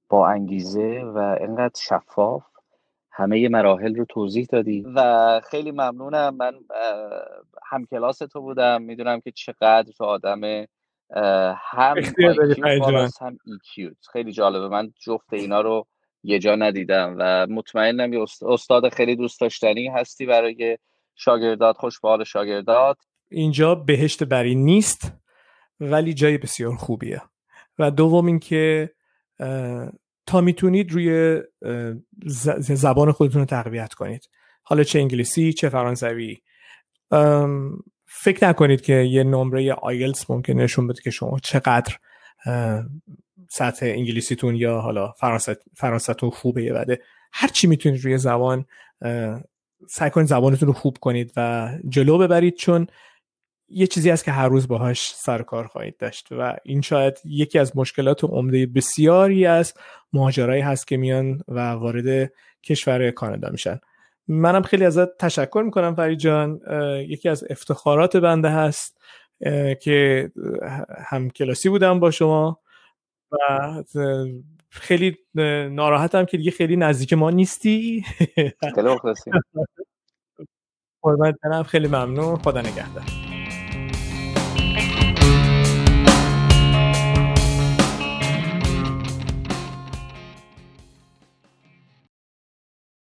A: با انگیزه و انقدر شفاف همه مراحل رو توضیح دادی. و خیلی ممنونم. من هم کلاس تو بودم. می‌دونم که چقدر تو آدم هم هم EQ خیلی جالبه. من جفت اینا رو یه جا ندیدم و مطمئنم یه استاد خیلی دوست داشتنی هستی برای شاگردات خوش به شاگردات.
B: اینجا بهشت بری نیست ولی جای بسیار خوبیه. و دوم اینکه تا می‌تونید روی زبان خودتون رو تقویت کنید. حالا چه انگلیسی چه فرانسوی. فکر نکنید که یه نمره آیلتس ممکن نشون بده که شما چقدر سطح انگلیسیتون یا حالا فرانستون خوبه یه بده. هر چی می‌تونید روی زبان سعی کنید زبانتون رو خوب کنید و جلو ببرید چون یه چیزی هست که هر روز باهاش سر کار خواهید داشت و این شاید یکی از مشکلات عمده بسیاری از مهاجرایی هست که میان و وارد کشور کانادا میشن. منم خیلی ازت تشکر می‌کنم فرید جان. یکی از افتخارات بنده هست که هم کلاسی بودم با شما و خیلی ناراحتم که دیگه خیلی نزدیک ما نیستی. خیلی خیلی ممنون. خدا نگهدار.